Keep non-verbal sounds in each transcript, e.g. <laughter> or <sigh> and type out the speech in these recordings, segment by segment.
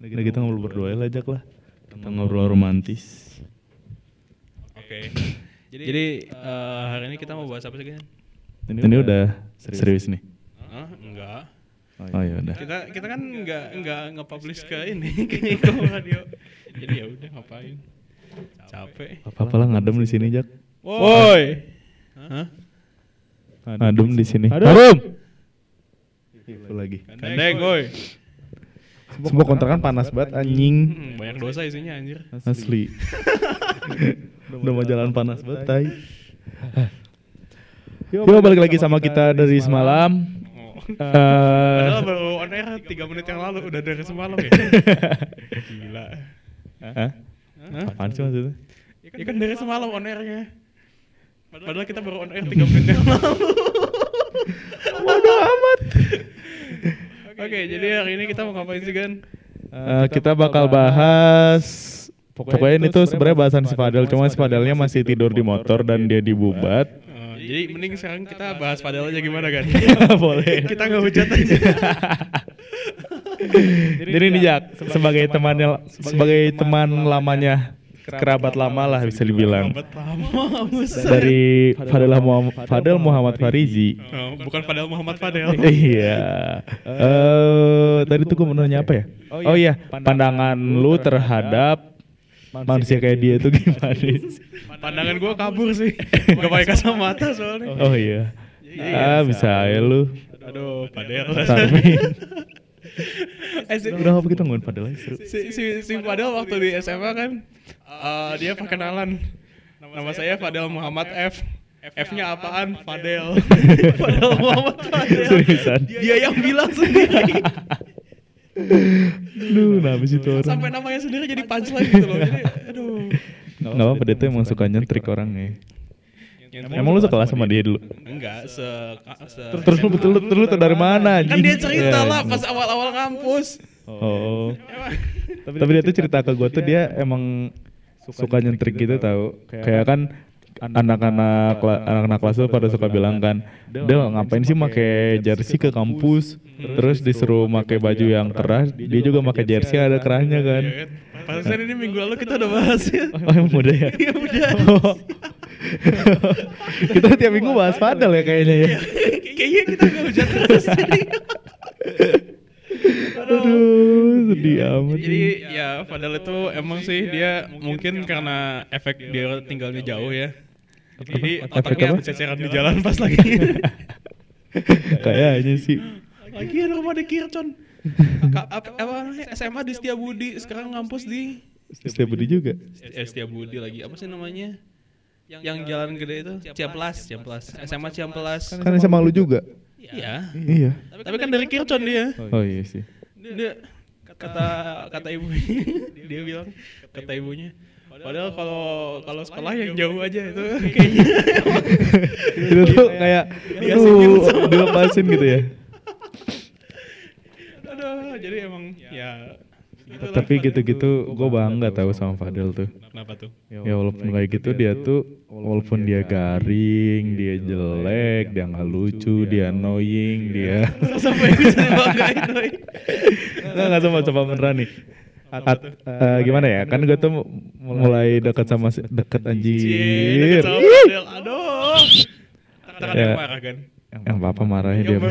Udah kita ngobrol berdua lah ajak lah. Kita ngobrol romantis. Oke. <laughs> Jadi, eh, hari ini kita mau bahas apa sih kan? Ini, udah serius, nih. Hah? Enggak. Oh ya udah. Kita kita kan enggak enggak nge-publish ke ini <laughs> ke Iko radio. Jadi ya udah ngapain? Capek. Apa lah ngadem di sini Jak. Woi. Hah? Ngadem di sini. Ngadem. Itu lagi. Kandeng, woi. Semua kontrakan panas banget anjing. Hmm, banyak dosa isinya anjir. Asli. <laughs> Udah mau jalan panas banget tai. Yuk balik lagi sama kita dari semalam. Oh. Eh, Padahal baru on air 3 menit yang lalu udah dari semalam ya. <laughs> Gila. Hah? Hah? Apaan sih maksudnya? Ya kan dari semalam on airnya. Padahal kita baru on air 3 menit yang lalu. Bodoh amat. <laughs> Oke, jadi hari ini kita mau ngapain sih kan? Eh, kita bakal bahas Pokoknya ini tuh sebenarnya bahasan si Fadel, cuma si Fadelnya masih tidur di motor dan dia dibubat. Eh, jadi mending sekarang kita bahas padahal aja gimana kan? <laughs> <laughs> Boleh. kita nggak hujat aja. <laughs> Jadi ini Jak, sebagai temannya sebagai teman lamanya kerabat lama lah bisa dibilang. Dari Fadel Muhammad, Fadel Muhammad Farizi. Oh, bukan Fadel Muhammad Fadel. Iya. Eh tadi tuh gue mau nanya apa ya? Oh iya, pandangan lu terhadap manusia kayak dia itu gimana? sih? <laughs> Pandangan gua kabur sih. <laughs> Gak pakai kacamata soalnya. Oh iya. Ah bisa ya lu. Aduh, Fadel. <laughs> Eh, si, Udah apa kita ngomongin Fadel aja seru. si, si, si Fadel waktu di SMA kan eh, dia perkenalan. Nama saya Fadel Muhammad F. F-nya apaan? Fadel. <laughs> Fadel Muhammad Fadel. Seriusan. Dia yang bilang sendiri. <laughs> Lu kenapa sih tuh orang? Sampai namanya sendiri jadi punchline gitu loh. Jadi, aduh. Gak apa-apa dia tuh emang suka nyentrik orangnya. Emang lu sekelas sama dia dulu? Enggak, se, se Terus lu betul lu tau dari mana Kan dia cerita Ya, lah anjing. pas awal-awal kampus. Oh. Tapi dia tuh cerita ke gue tuh dia emang suka nyentrik gitu tau. Kayak kan anak-anak anak-anak kelas tuh pada suka bilang kan, "Del, ngapain sih make jersey ke kampus?" Terus disuruh make baju yang kerah, dia juga make jersey ada kerahnya kan. Kan? Pantesan ini minggu lalu kita udah <laughs> bahas ya. Oh, emang udah ya? Iya udah. <laughs> Oh. kita tiap minggu bahas padel ya kayaknya ya. Kayaknya kita gak hujan terus. <laughs> Aduh, sedih amat. Jadi ya padahal itu emang sih dia mungkin karena efek dia tinggalnya jauh ya. Jadi otaknya berceceran di jalan pas lagi. <laughs> Kayaknya sih. lagi ada rumah di Kircon. Ka- apa? SMA di Setiabudi, sekarang ngampus di Setiap Budi juga. eh, Setiabudi lagi. Apa sih namanya? Yang jalan gede itu Ciamplas, Ciamplas. SMA Ciamplas. Kan sama lu juga. Iya. Iya. Tapi kan dari Kircon dia. Oh iya sih. Dia kata kata ibunya <laughs> dia bilang kata ibunya Padahal kalau kalau sekolah yang jauh aja itu <laughs> kayaknya <laughs> itu tuh kayak aduh, sama- dilepasin gitu ya. aduh jadi emang ya gitulah. Tapi gitu-gitu gue bangga tahu sama Fadel tuh. Kenapa tuh? Ya walaupun kayak gitu dia tuh walaupun dia garing, dia jelek, dia nggak lucu, dia annoying, dia <laughs> Sampai bisa dibanggain <laughs> nggak nggak sama coba beneran nih. At, eh, gimana ya? Kan gue tuh mulai dekat sama deket Cie, anjir. sama. Aduh. Ya. yang marah kan. Yang papa marahnya dia. <laughs>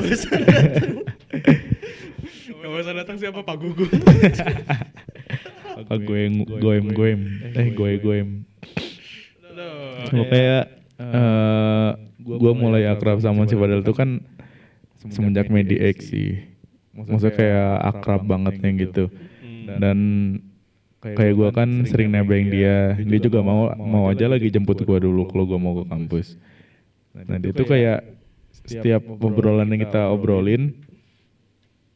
Yang barusan datang. Siapa Pak Gugu? Apa gue goem goem, eh gue goem. Cuma kayak eh gue mulai akrab sama si Fadel tuh kan semenjak Medi X sih. Maksudnya kayak akrab banget yang gitu. Dan kayak gue kan sering nebeng dia, dia juga mau mau aja lagi jemput gue dulu kalau gue mau ke kampus. Nah dia tuh kayak setiap obrolan yang kita obrolin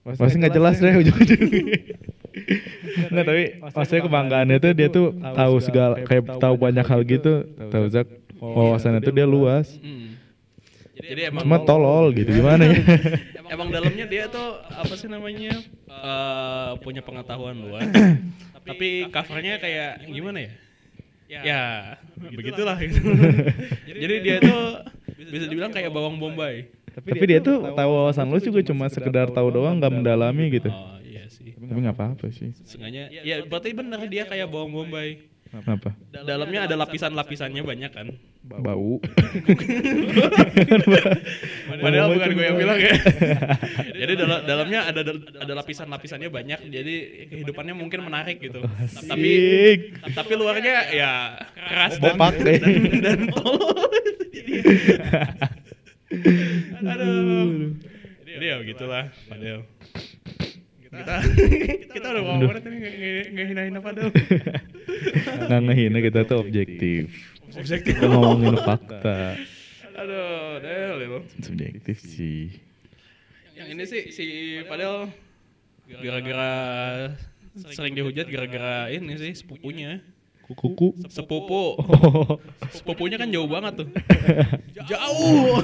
pasti nggak jelas deh ujung-ujungnya. <laughs> Nggak tapi maksudnya kebanggaannya tuh dia tuh tahu segala kayak tahu banyak hal gitu, tahu Zak wawasannya tuh dia luas. Jadi emang Cuma tolol gitu gimana ya? <laughs> emang dalamnya dia tuh apa sih namanya eh, punya pengetahuan luas <coughs> tapi covernya kayak gimana ya ya begitulah gitu. <laughs> jadi dia tuh bisa dibilang kayak bawang bombay Tapi dia tuh tahu wawasan lu juga cuma sekedar tahu doang nggak mendalami gitu. oh iya sih Tapi nggak apa-apa sih. Sengaja. Ya berarti bener dia kayak bawang bombay. Kenapa? Dalamnya ada lapisan-lapisannya banyak kan. Bau. <laughs> Padahal bukan gue yang bilang ya. jadi dal dalamnya ada ada lapisan-lapisannya banyak. Jadi kehidupannya mungkin menarik gitu. Tapi tapi luarnya ya keras dan Bopak, dan, dan tolol. <laughs> Aduh. Jadi ya begitulah Padel. Kita kita udah ngomong tapi nggak- nggak hina-hina Padel. <laughs> Nggak ngehina kita tuh objektif. Objektif. Kita ngomongin fakta. Aduh, Del itu. Subjektif sih. Yang ini sih si Padel gara-gara sering dihujat gara-gara ini sih sepupunya. Kuku. Sepupu. Oh, Sepupunya kan jauh banget tuh. <laughs> jauh.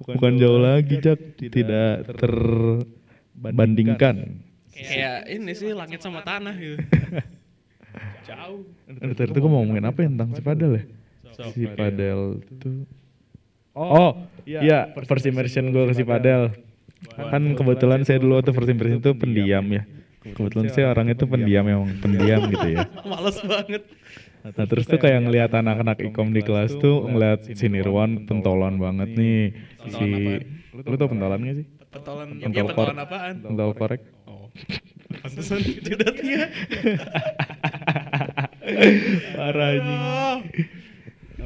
bukan jauh lagi, Jak. Tidak terbandingkan. Kayak ini sih langit sama tanah gitu. <laughs> jauh. Aduh, tadi tuh gue mau ngomongin apa ya tentang si Padel ya? Si Padel tuh Oh, iya, first impression gue ke si Padel. Kan kebetulan saya dulu waktu first impression itu pendiam ya. Kebetulan saya orangnya tuh pendiam memang pendiam gitu ya. <laughs> Males banget. Nah terus tuh kayak ngeliat anak-anak ikom di kelas tuh ngeliat si Nirwan pentolan banget nih. Si lu tau pentolan gak sih? Pentolan, Pentol ya pentolan apaan? Pentol korek. Oh. Pantesan <laughs> jidatnya. <laughs> Parah anjing.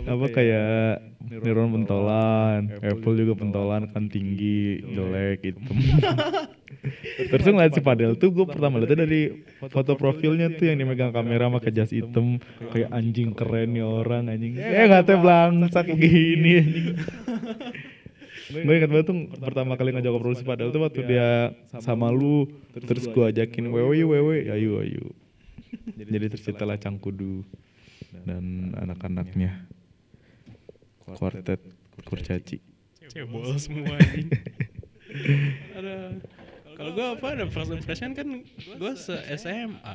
Apa kayak Nirwan pentolan, Apple juga pentolan kan tinggi, jelek, hitam. Terus ngeliat si Padel tuh gue pertama liatnya dari foto profilnya tuh yang dimegang kamera pakai jas hitam. Kayak anjing keren nih orang anjing. Eh nggak tahu belangsak gini. anjing. <laughs> gue ingat banget tuh pertama kali ngajak ngobrol si Padel tuh waktu dia sama lu terus gue ajakin wewe wewe ayo ayo. Jadi terciptalah Cangkudu dan anak-anaknya. kuartet kurcaci. Cebol semua anjing. <laughs> Gue apa ada first impression kan gue se SMA.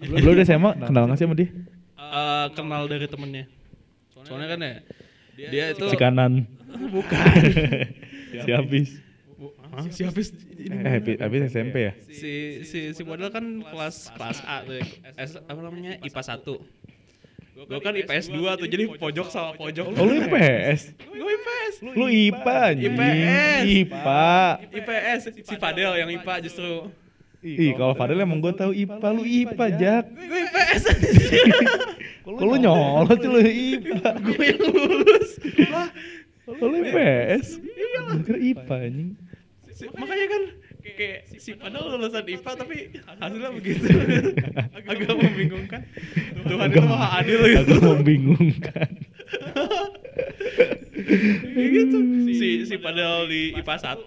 lu udah SMA kenal gak sih sama dia? Eh, kenal dari temennya. Soalnya kan ya dia itu si kanan. <laughs> Bukan. Si habis Hah, si habis eh habis, SMP ya? Si si si model kan kelas kelas A tuh ya. S, apa namanya? IPA 1 gue kan IPS 2 tuh jadi pojok sama pojok oh lu IPS gue IPS lu IPA anjing IPS. IPA IPS si Fadel yang IPA justru Ih, kalau Fadel emang gue tahu IPA, lu IPA, Jak. gue IPS Kok lu nyolot sih lu IPA? gue yang lulus lah Kok lu IPS? Gue kira IPA anjing. makanya kan kayak si Fadel lulusan IPA tapi hasilnya begitu <laughs> agak membingungkan Tuhan itu maha adil gitu Agak membingungkan. Gitu. Si si padahal di IPA 1,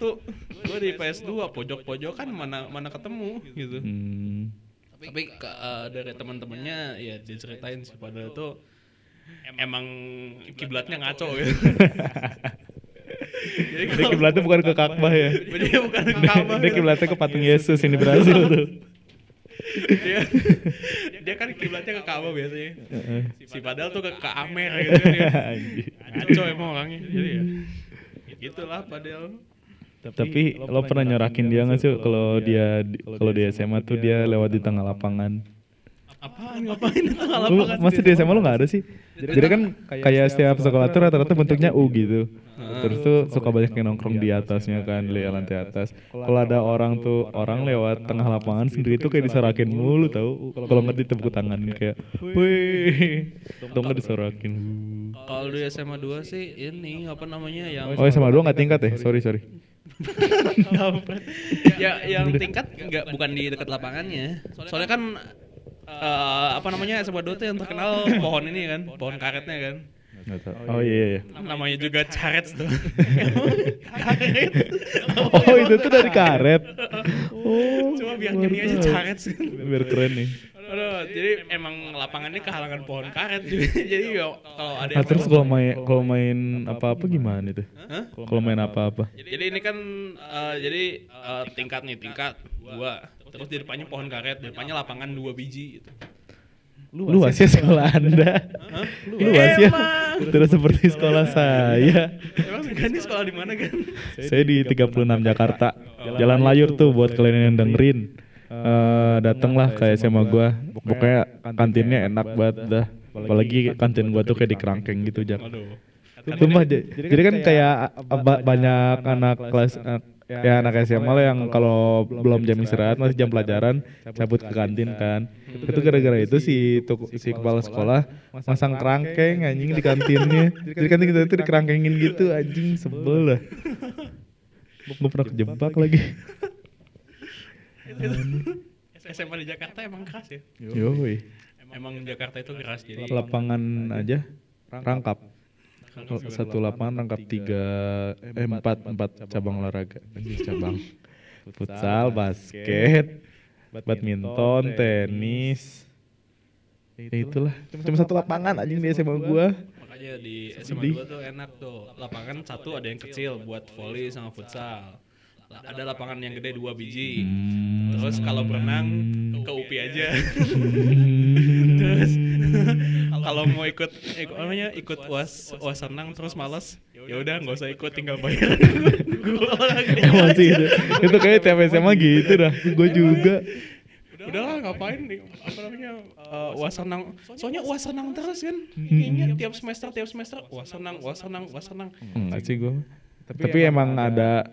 gue di IPS 2, pojok-pojok kan mana mana ketemu gitu. Hmm. Tapi ke- eh, dari teman-temannya ya diceritain si padahal tuh emang kiblatnya ngaco gitu. <laughs> Jadi Dia kiblatnya bukan ke Ka'bah ya. dia bukan ke Ka'bah. Dia kiblatnya ke patung Yesus ini Brazil tuh. dia, dia kan kiblatnya ke Ka'bah biasanya. Heeh. Si padahal tuh ke, ke Amer gitu kan ya. Anjing. Ngaco emang orangnya. Jadi ya gitulah padahal. Tapi lo pernah nyorakin dia nggak sih kalau dia di- kalau di SMA tuh dia lewat di tengah lapangan? Apaan ngapain lapangan? masih di SMA lu nggak ada sih? Jadi kan kayak setiap sekolah tuh rata-rata bentuknya U gitu. Terus tuh suka banyak yang nongkrong di atasnya kan, di lantai atas. Kalau ada orang tuh orang lewat tengah lapangan sendiri tuh kayak disorakin mulu tau. Kalau nggak ditepuk tangan kayak, wih, atau nggak disorakin. Kalau di SMA 2 sih ini apa namanya yang Oh SMA dua nggak tingkat ya? Sorry sorry. <laughs> ya yang tingkat nggak bukan di dekat lapangannya. Soalnya kan eh, apa namanya 2 tuh yang terkenal pohon ini kan, pohon karetnya kan. Tahu. Oh iya iya. Namanya juga karet tuh. karet. Oh itu tuh dari karet. Oh. Cuma biar gini aja karet sih. Biar keren nih. Aduh, jadi emang lapangannya kehalangan pohon karet jadi, jadi ya kalau ada Nah, yang terus kalau main kalau main apa-apa gimana itu? Hah? Kalau main apa-apa? Jadi ini kan eh, jadi eh, tingkat nih tingkat dua terus di depannya pohon karet di depannya lapangan dua biji gitu. Luas ya sekolah Anda. Luas ya. Tidak seperti sekolah saya. Emang Gani sekolah di mana kan? Saya di 36 Jakarta. Jalan Layur tuh buat kalian yang dengerin. Eh dateng lah ke SMA gua. Pokoknya kantinnya enak banget dah. Apalagi kantin gua tuh kayak di kerangkeng gitu, Jak. Aduh. Sumpah, j- jadi kan kayak uh, ba- banyak anak kelas uh, ya anak SMA lah yang kalau belum jam istirahat masih jam pelajaran cabut ke kantin kan. Itu gara-gara itu si tuk- si kepala sekolah masang kerangkeng anjing di <laughs> kantinnya. Jadi kantin kita itu dikerangkengin gitu <laughs> anjing sebel lah. Gue pernah kejebak lagi. <laughs> SMA <laughs> di Jakarta emang keras ya. Yoi. Emang Jakarta itu keras jadi Lapangan aja rangkap. Satu lapangan rangkap tiga eh empat empat cabang olahraga. Cabang. <laughs> Futsal, basket, badminton, tenis. Ya itulah. Cuma satu lapangan anjing di SMA gua. makanya di SMA 2 tuh enak tuh. Lapangan satu ada yang kecil buat volley sama futsal. Ada lapangan yang gede dua biji. Hmm. Terus kalau berenang ke UPI aja. <laughs> terus kalau mau ikut ikut apa namanya ikut uas uas renang terus malas ya udah nggak usah ikut tinggal bayar <laughs> gua Emang sih itu. Itu kayak tiap SMA gitu dah. Gua juga. udahlah ngapain nih apa namanya uh, uas renang soalnya uas renang terus kan kayaknya tiap semester tiap semester uas renang uas renang uas renang Enggak sih gua. Tapi, emang ada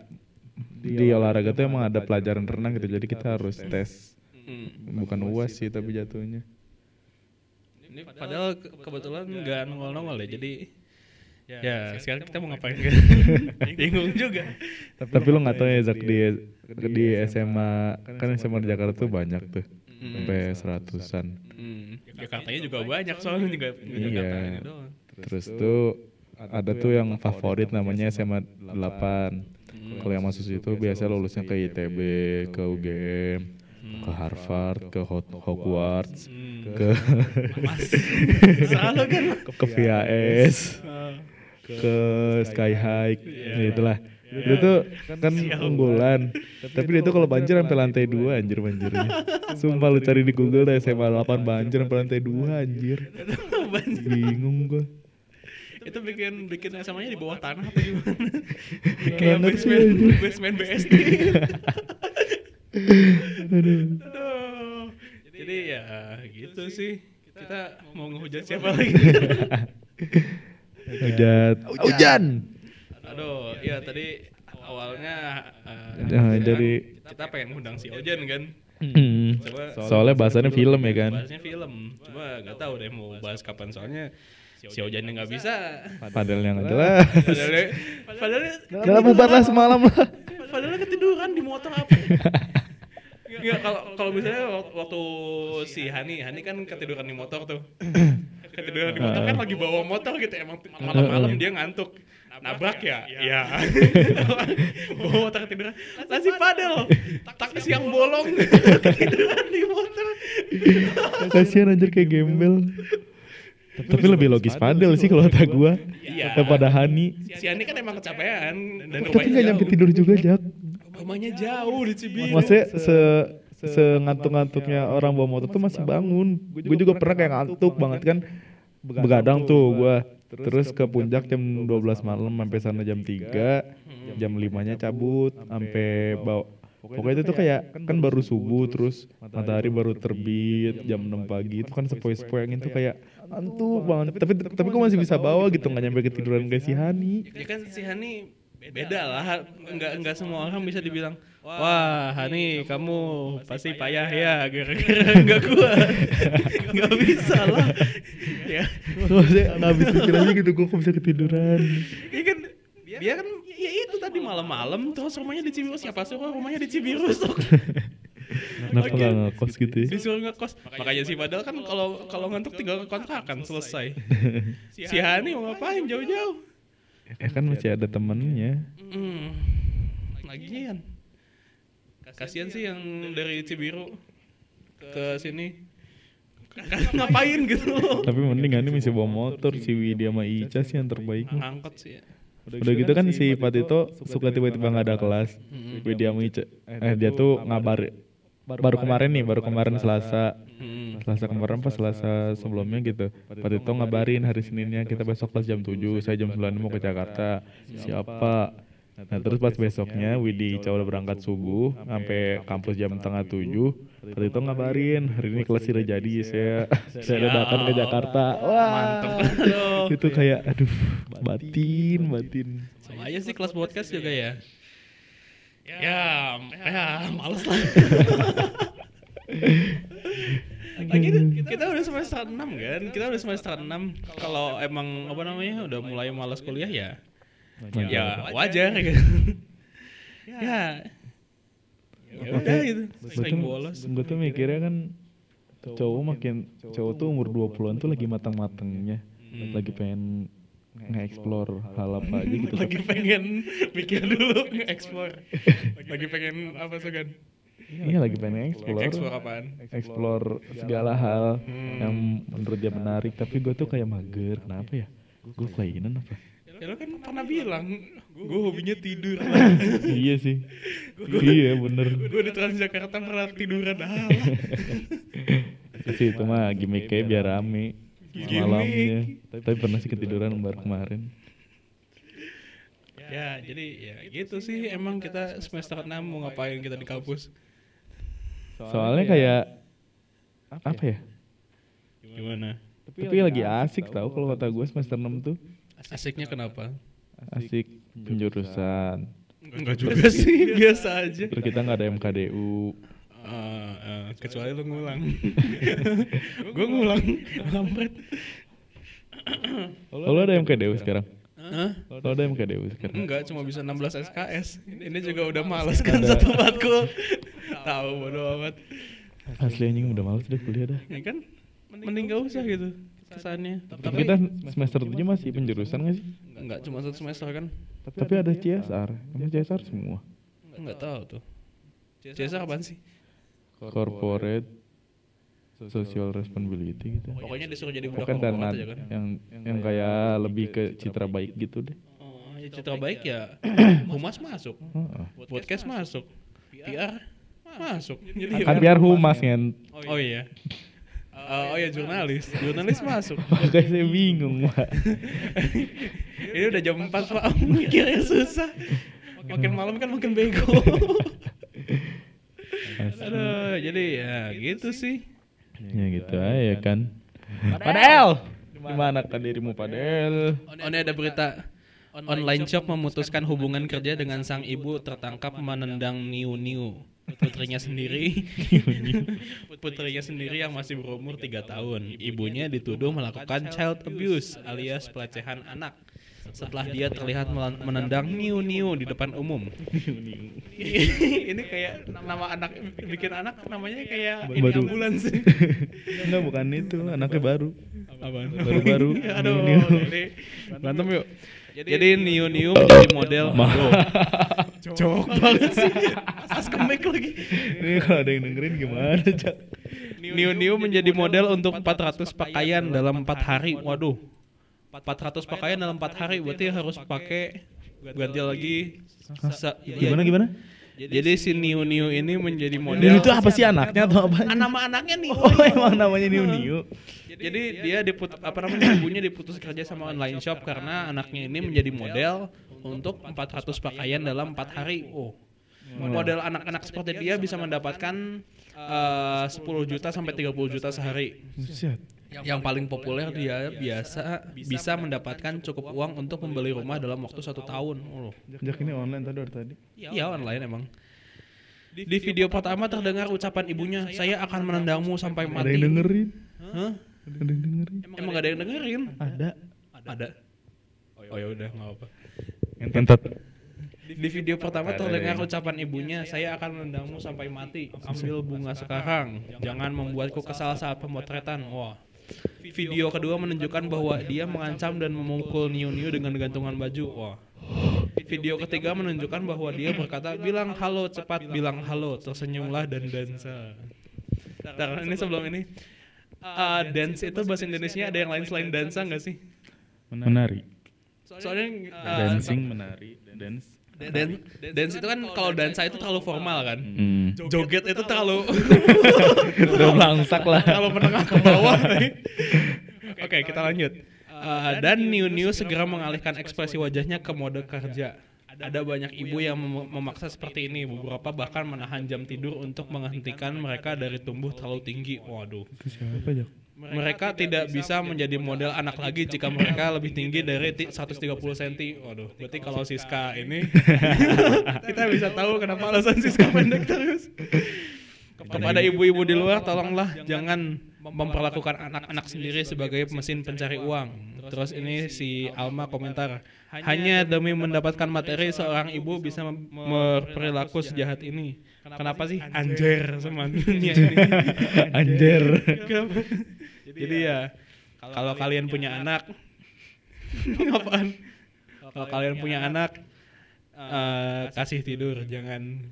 di olahraga tuh emang ada pelajaran renang gitu. Jadi kita harus tes. Hmm. Bukan UAS sih tapi jatuhnya. ini padahal ke- kebetulan nggak nongol nongol ya jadi ya sekarang kita mau ngapain kan <laughs> <laughs> bingung juga Tapi lu nggak tahu ya Zak di di SMA kan SMA di Jakarta tuh banyak tuh sampai seratusan. Hmm, Jakartanya juga banyak soalnya juga Iya. Jakarta ini doang. Terus tuh ada tuh yang favorit namanya SMA 8. Kalau yang masuk situ biasa lulusnya ke ITB, ke UGM, ke Harvard, ke Hogwarts, Hmm. ke Selalu kan. <laughs> ke VAS, ke Sky High, ya itulah. Itu tuh kan unggulan. Tapi dia tuh kalau banjir sampai lantai 2 anjir banjirnya. <laughs> Sumpah lu cari di Google dah SMA 8 banjir sampai lantai 2 anjir. Bingung gua. Itu bikin bikin SMA-nya di bawah tanah apa gimana? <laughs> Kayak basement basement BSD. Aduh. Jadi ya gitu sih. Kita mau ngehujat siapa lagi? Hujat. Hujan. Aduh, iya tadi awalnya Nah, kita jadi kita pengen ngundang si Ojan kan. Hmm. Coba Soalnya bahasannya film ya kan. bahasnya film. Cuma nggak tahu deh mau bahas kapan soalnya si Ojan nggak bisa. Padahal yang nggak jelas. Padahal padahal Dalam bubar lah semalam lah. padahal ketiduran di motor apa? Nggak kalau kalau misalnya wak- waktu si Hani, Hani kan ketiduran di motor tuh. Ketiduran di motor kan lagi bawa motor gitu emang malam-malam dia ngantuk. Nabrak ya? Iya. <laughs> bawa motor ketiduran. Lah si Padel, taktis yang bolong <laughs> ketiduran di motor. Kasihan anjir kayak gembel. Tapi lebih logis padel sih kalau kata gua Iya. daripada Hani. Si Hani kan emang kecapean dan Tapi nggak nyampe tidur juga Jak. Rumahnya jauh di Cibiru. Maksudnya se se ngantuk-ngantuknya orang bawa motor tuh masih bangun. Gue juga pernah kayak ngantuk banget kan. Begadang tuh gua. Terus ke puncak jam 12 malam sampai sana jam 3. Jam 5-nya cabut sampai bawa Pokoknya itu tuh kayak kan baru subuh terus matahari baru terbit jam 6 pagi itu kan sepoi-sepoi angin tuh kayak ngantuk banget. tapi tapi gue masih bisa bawa gitu? nggak nyampe ketiduran kayak si Hani. Ya kan si Hani beda lah, enggak enggak semua orang bisa dibilang Wah, Hani, kamu pasti payah ya. gara-gara enggak kuat. <laughs> Enggak bisa lah. <laughs> Ya, maksudnya nggak habis pikir aja gitu gue kok bisa ketiduran? Dia kan? Dia kan ya itu tadi malam-malam terus rumahnya di Cibiru siapa suruh rumahnya di Cibiru <laughs> kenapa nggak ngekos gitu ya Disuruh ngekos. Makanya si Padahal kan kalau kalau ngantuk tinggal kontrakan selesai. <laughs> Si Hani mau ngapain jauh-jauh? ya kan masih ada temennya Hmm. Lagian. Kasihan sih yang dari Cibiru ke sini. Ngapain gitu? <laughs> tapi mending Hani masih bawa motor si Widya sama Ica sih yang terbaik Ngangkot sih. ya. udah gitu kan si Patito suka tiba-tiba nggak ada kelas Widya sama Ica eh dia tuh ngabar baru kemarin nih baru kemarin Selasa Hmm. Selasa kemarin pas Selasa sebelumnya gitu Patito ngabarin hari Seninnya kita besok kelas jam 7 saya jam 9 mau ke Jakarta siapa Nah terus pas besoknya Widi udah berangkat subuh sampai kampus jam setengah tujuh. Tadi itu ngabarin hari ini kelas sudah jadi saya <laughs> saya udah datang ke Jakarta. Wah <laughs> itu kayak aduh batin batin. Sama aja sih kelas podcast juga ya. Ya, ya, males lah. <laughs> Lagi kita udah semester 6 kan? Kita udah semester 6. Kalau emang apa namanya udah mulai malas kuliah ya. Ya wajar gitu. Ya. Ya udah gitu. Sering bolos. Gue tuh mikirnya kan cowok makin cowok tuh umur 20-an tuh lagi matang-matangnya. Lagi pengen nge-explore hal apa aja gitu. Lagi pengen mikir dulu nge-explore. Lagi pengen apa sih kan? Iya lagi pengen explore. Explore apaan? Explore segala hal yang menurut dia menarik. Tapi gue tuh kayak mager. Kenapa ya? Gue kelainan apa? Ya lo kan pernah bilang, gue hobinya tidur. <laughs> iya sih. iya bener. gue di Transjakarta pernah tiduran <laughs> ah. sih itu mah gimmicknya biar rame. Malamnya. Tapi pernah sih ketiduran baru kemarin. ya jadi ya gitu sih emang kita semester 6 mau ngapain kita di kampus. Soalnya kayak apa ya? Gimana? Tapi lagi asik tau kalau kata gue semester 6 tuh Asiknya kenapa? asik penjurusan. Enggak juga sih, biasa aja. Terus kita nggak ada MKDU. Ah, ah, kecuali lu ngulang. <laughs> gue ngulang, lampret. Lo ada MKDU sekarang? Hah? Lo ada MKDU sekarang? Enggak, cuma bisa 16 SKS. Ini juga udah males kan satu matkul. Tahu bodo amat. Asli anjing udah males deh kuliah dah. Ya kan, mending gak usah gitu kesannya. Tapi kita semester 7 masih penjurusan gak sih? Enggak cuma satu semester kan? Tapi ada CSR. Emang CSR semua. Enggak tahu tuh. CSR apaan sih? Corporate Social Responsibility gitu. Pokoknya disuruh jadi budak korporat aja kan. yang yang kayak lebih ke citra baik gitu deh. Oh, ya citra baik ya. Humas <coughs> masuk. Heeh. Podcast masuk. PR masuk. Jadi Kan biar humas kan. Oh iya. Eh, oh iya jurnalis. <laughs> Jurnalis masuk. <laughs> Makanya saya bingung, Pak. Ini udah jam 4 Pak. Mikirnya susah. Makin malam kan makin bego. <laughs> Aduh, jadi ya gitu sih. Ya gitu aja kan. Padel. Gimana kan dirimu Padel? Oh, ini ada berita. Online shop memutuskan hubungan kerja dengan sang ibu tertangkap menendang Niu Niu. Putrinya sendiri. <laughs> Putrinya sendiri yang masih berumur 3 tahun. Ibunya dituduh melakukan child abuse alias pelecehan anak. Setelah dia terlihat menendang Niu Niu di depan umum. <laughs> ini kayak nama anak bikin anak namanya kayak Baru. ambulans. <laughs> Enggak bukan itu, anaknya baru. Apaan? Baru-baru. <laughs> Aduh, Niu. jadi berantem yuk. Jadi Niu Niu menjadi model. Cowok banget sih. Asas kemek lagi. Ini kalau ada yang dengerin gimana, Cak? Niu Niu menjadi model untuk 400 pakaian dalam 4 hari. Waduh. 400 pakaian dalam 4 hari berarti harus pakai ganti lagi. Sa- iya. Gimana gimana? Jadi si Niu Niu ini menjadi Niu model. itu apa sih anaknya atau apa? Nama anaknya Niu. Oh, emang namanya Niu Niu. Jadi dia diput apa namanya ibunya diputus kerja sama online shop karena anaknya ini menjadi model untuk 400 pakaian dalam 4 hari. Oh. Model anak-anak seperti dia bisa mendapatkan eh, 10 juta sampai 30 juta sehari. Buset. Yang paling populer dia biasa bisa mendapatkan cukup uang untuk membeli rumah dalam waktu satu tahun. Oh. Jak ini online tadi dari tadi. Iya online emang. Di video pertama terdengar ucapan ibunya, saya akan menendangmu sampai Ada mati. yang dengerin? Hah? Ada yang dengerin? Emang ada yang dengerin? Ada. Ada. Oh ya udah nggak apa. Entot. Di video pertama terdengar ucapan ibunya, saya akan menendangmu sampai mati. Ambil bunga sekarang. Jangan membuatku kesal saat pemotretan. Wah. Video kedua menunjukkan bahwa dia mengancam dan memukul Niu Niu dengan gantungan baju. Wah. Video ketiga menunjukkan bahwa dia berkata, bilang halo cepat, bilang halo, tersenyumlah dan dansa. Ini sebelum ini, uh, dance itu bahasa Indonesia ada yang lain selain dansa nggak sih? Menari. Soalnya uh, Dancing, menari, dance. Dan dance itu kan kalau dansa itu terlalu formal kan. Hmm. Joget itu terlalu <laughs> Udah belangsak lah. terlalu menengah ke bawah. <laughs> Oke, kita lanjut. Uh, dan Niu Niu segera mengalihkan ekspresi wajahnya ke mode kerja. ada banyak ibu yang mem- memaksa seperti ini. Beberapa bahkan menahan jam tidur untuk menghentikan mereka dari tumbuh terlalu tinggi. Waduh. Siapa aja? Mereka tidak bisa menjadi model anak lagi jika mereka lebih tinggi dari ti- 130 cm. Waduh, berarti kalau Siska ini <laughs> kita bisa tahu kenapa alasan Siska pendek terus. Kepada ibu-ibu di luar, tolonglah jangan memperlakukan anak-anak sendiri sebagai mesin pencari uang. Terus ini si Alma komentar, hanya demi mendapatkan materi seorang ibu bisa berperilaku sejahat ini. Kenapa sih anjir dunia ini? <laughs> Anjir. Kenapa? Jadi ya kalau kalian punya anak <laughs> <laughs> apaan? Kalau kalian punya anak eh, kasih tidur jangan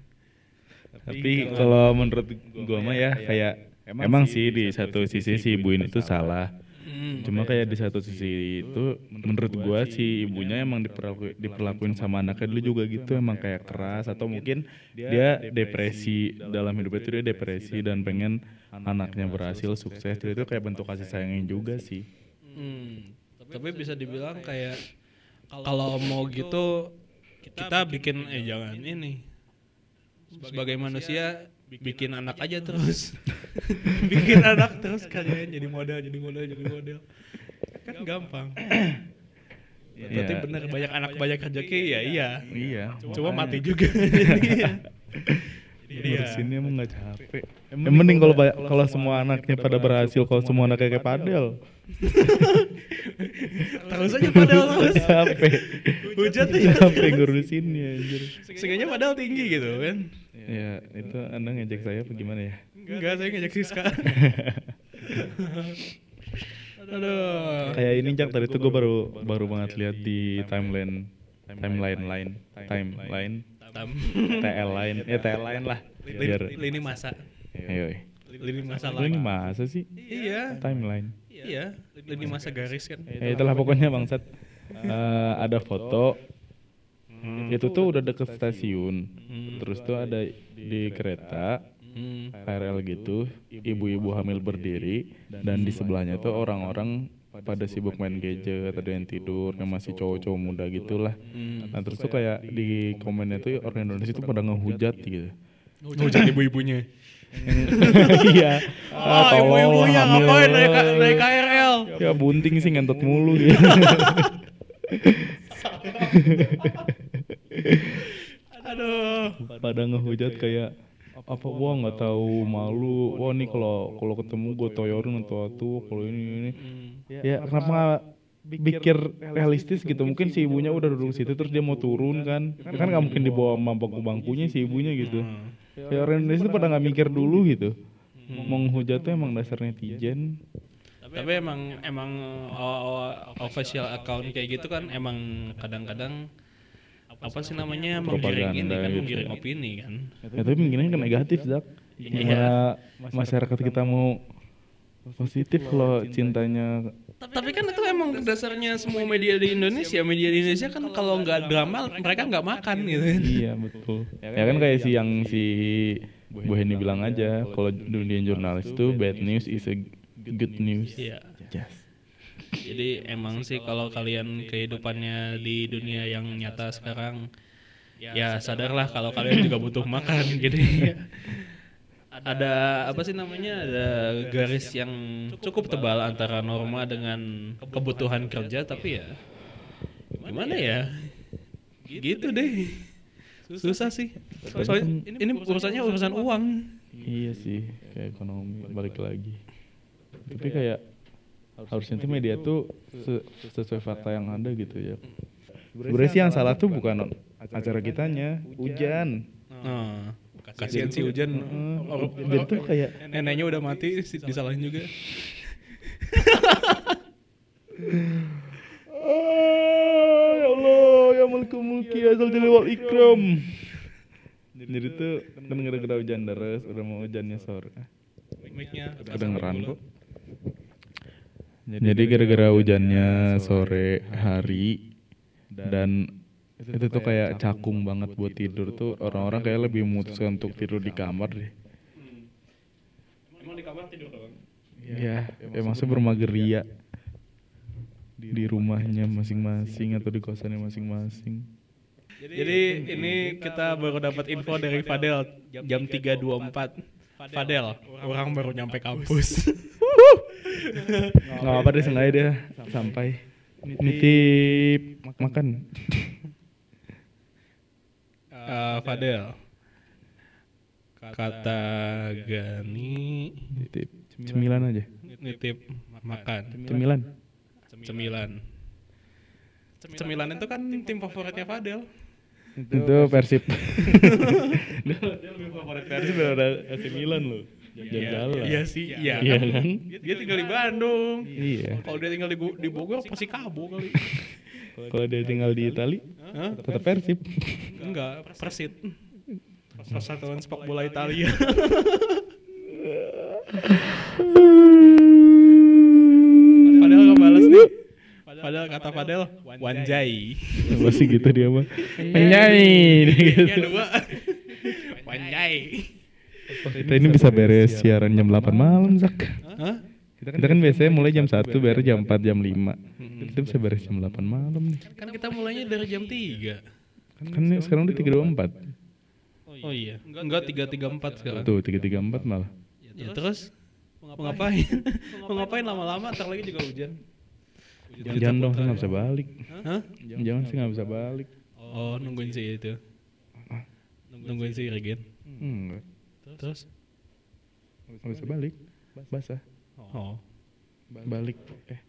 Tapi kalau menurut gua mah ya kayak emang sih di satu sisi si ibu ini tuh salah. Hmm. Cuma kayak di satu sisi itu menurut gua si ibunya emang diperlaku, diperlakuin sama anaknya dulu juga gitu emang kayak keras atau mungkin dia depresi dalam hidupnya itu dia depresi dan pengen anaknya berhasil sukses itu kayak bentuk kasih sayangnya juga sih. Hmm. Tapi bisa dibilang kayak kalau mau gitu kita bikin eh jangan ini sebagai manusia bikin anak aja <laughs> terus. <laughs> Bikin anak terus kalian jadi model jadi model jadi model. Kan gampang. <clears throat> berarti Iya. bener banyak anak banyak rezeki ya iya. Iya. cuma makanya. mati juga <laughs> jadinya. Jadi ya. Ngurusinnya emang gak capek. Yang mending kalau kalau semua anaknya pada berhasil, kalau semua anaknya kayak Padel. terus aja padahal terus Capek. Hujan tuh. Capek ngurusinnya anjir. Seenggaknya padahal tinggi gitu kan Ya, itu Anda ngejek saya apa gimana ya? Enggak, saya ngejek Siska. <laughs> Aduh. Kayak ini Jak tadi tuh gue baru baru banget lihat di timeline timeline line timeline Tam. TL line ya TL line lah biar Lini, lini masa. ayo Lini masa lama. masa sih Iya. timeline Iya, lini masa garis kan. ya itulah pokoknya bangsat Eh, ada foto itu tuh udah deket stasiun terus tuh ada di kereta Hmm. KRL gitu ibu-ibu hamil berdiri dan di sebelahnya tuh orang-orang pada sibuk main gadget ada yang tidur yang masih cowok-cowok muda gitulah Hmm. nah terus tuh kayak di komennya tuh orang Indonesia tuh pada ngehujat gitu Hujan ibu-ibunya. <laughs> iya Ah, tolong, ibu-ibunya ngapain naik, naik KRL? ya bunting sih ngentot mulu gitu <laughs> Aduh. pada ngehujat kayak apa gua nggak tahu malu wah nih kalau kalau ketemu gua toyorin atau atu kalau ini ini ya kenapa nggak pikir realistis gitu? mungkin si ibunya udah duduk situ terus dia mau turun kan? Ya kan nggak mungkin dibawa sama bangku bangkunya si ibunya gitu. Ya orang Indonesia tuh pada nggak mikir dulu gitu. mau ngehujat tuh emang dasar netizen. Tapi emang emang official account kayak gitu kan emang kadang-kadang apa sih namanya menggiring ini kan gitu. menggiring opini kan. ya tapi mungkin kan negatif Zak. Gimana masyarakat kita mau positif kalau cintanya Tapi kan itu emang dasarnya semua media di Indonesia. Media di Indonesia kan kalau nggak drama mereka nggak makan gitu kan. Iya betul. Ya kan kayak si yang si Bu Heni bilang aja, kalau dunia jurnalis itu bad news is a good news. Iya. Yes. Jadi emang sih kalau kalian kehidupannya di dunia yang nyata sekarang ya sadarlah kalau kalian juga butuh makan <laughs> ada apa sih namanya? Ada garis yang cukup tebal antara norma dengan kebutuhan kerja tapi ya gimana ya? Gitu deh. susah sih. Soalnya ini urusannya urusan uang. Iya sih, kayak ekonomi balik lagi. Tapi kayak harusnya tuh media tuh se- sesuai fakta yang ada gitu ya. Sebenarnya sih yang salah tuh bukan acara kitanya, hujan. nah, kasihan si hujan. Jadi tuh kayak neneknya udah mati disalahin juga Ah, ya Allah, ya mulku mulki asal jalil wal ikram. Jadi tuh kan gara-gara hujan deras, udah mau hujannya sore. mic-nya Kedengeran kok. Jadi gara-gara hujannya sore hari dan itu tuh kayak cakung banget buat tidur tuh. orang-orang kayak lebih memutuskan untuk tidur di kamar deh. emang di kamar tidur doang? Ya, ya maksudnya bermageria. Di rumahnya masing-masing atau di kosannya masing-masing. Jadi ini kita baru dapat info dari Fadel. Jam 3.24. Fadel, orang baru nyampe kampus. <laughs> Nggak apa-apa deh sengaja dia sampai. Nitip makan. Eh, Fadel, kata Gani Nitip cemilan aja. nitip makan. Cemilan. Cemilan. Cemilan itu kan tim favoritnya Fadel. Itu Persib. <laughs> dia, lebih favorit Persib daripada AC Milan loh. Jalan-jalan. Iya sih, iya. Iya kan? Dia tinggal di Bandung. Iya. Kalau dia tinggal di, di Bogor pasti kabo kali. Kalau dia tinggal di Itali, Hah? tetap Persib. Enggak, Persit. Persatuan sepak bola Italia. <laughs> Padahal nggak balas nih. Padahal kata Padel, Wanjai. Pasti gitu dia mah. Penyanyi. dia gitu. Yang dua, <laughs> Wanjai. Kita ini bisa beres siaran jam 8 malam, Zak. Hah? Kita kan biasanya mulai jam 1, beres jam 4, jam 5. Kita bisa beres jam 8 malam nih. Kan kita mulainya dari jam 3. Kan ini sekarang udah 324. Oh iya. Enggak 334 sekarang. Tuh, 334 malah. Ya terus mau ngapain? <laughs> mau ngapain lama-lama ntar lagi juga hujan. Jangan dong, saya nggak bisa balik. Hah? Jangan sih nggak bisa balik. Oh, nungguin si itu. Nungguin si Regen. Enggak, Terus? nggak bisa balik. Basah. Oh. Balik. Eh,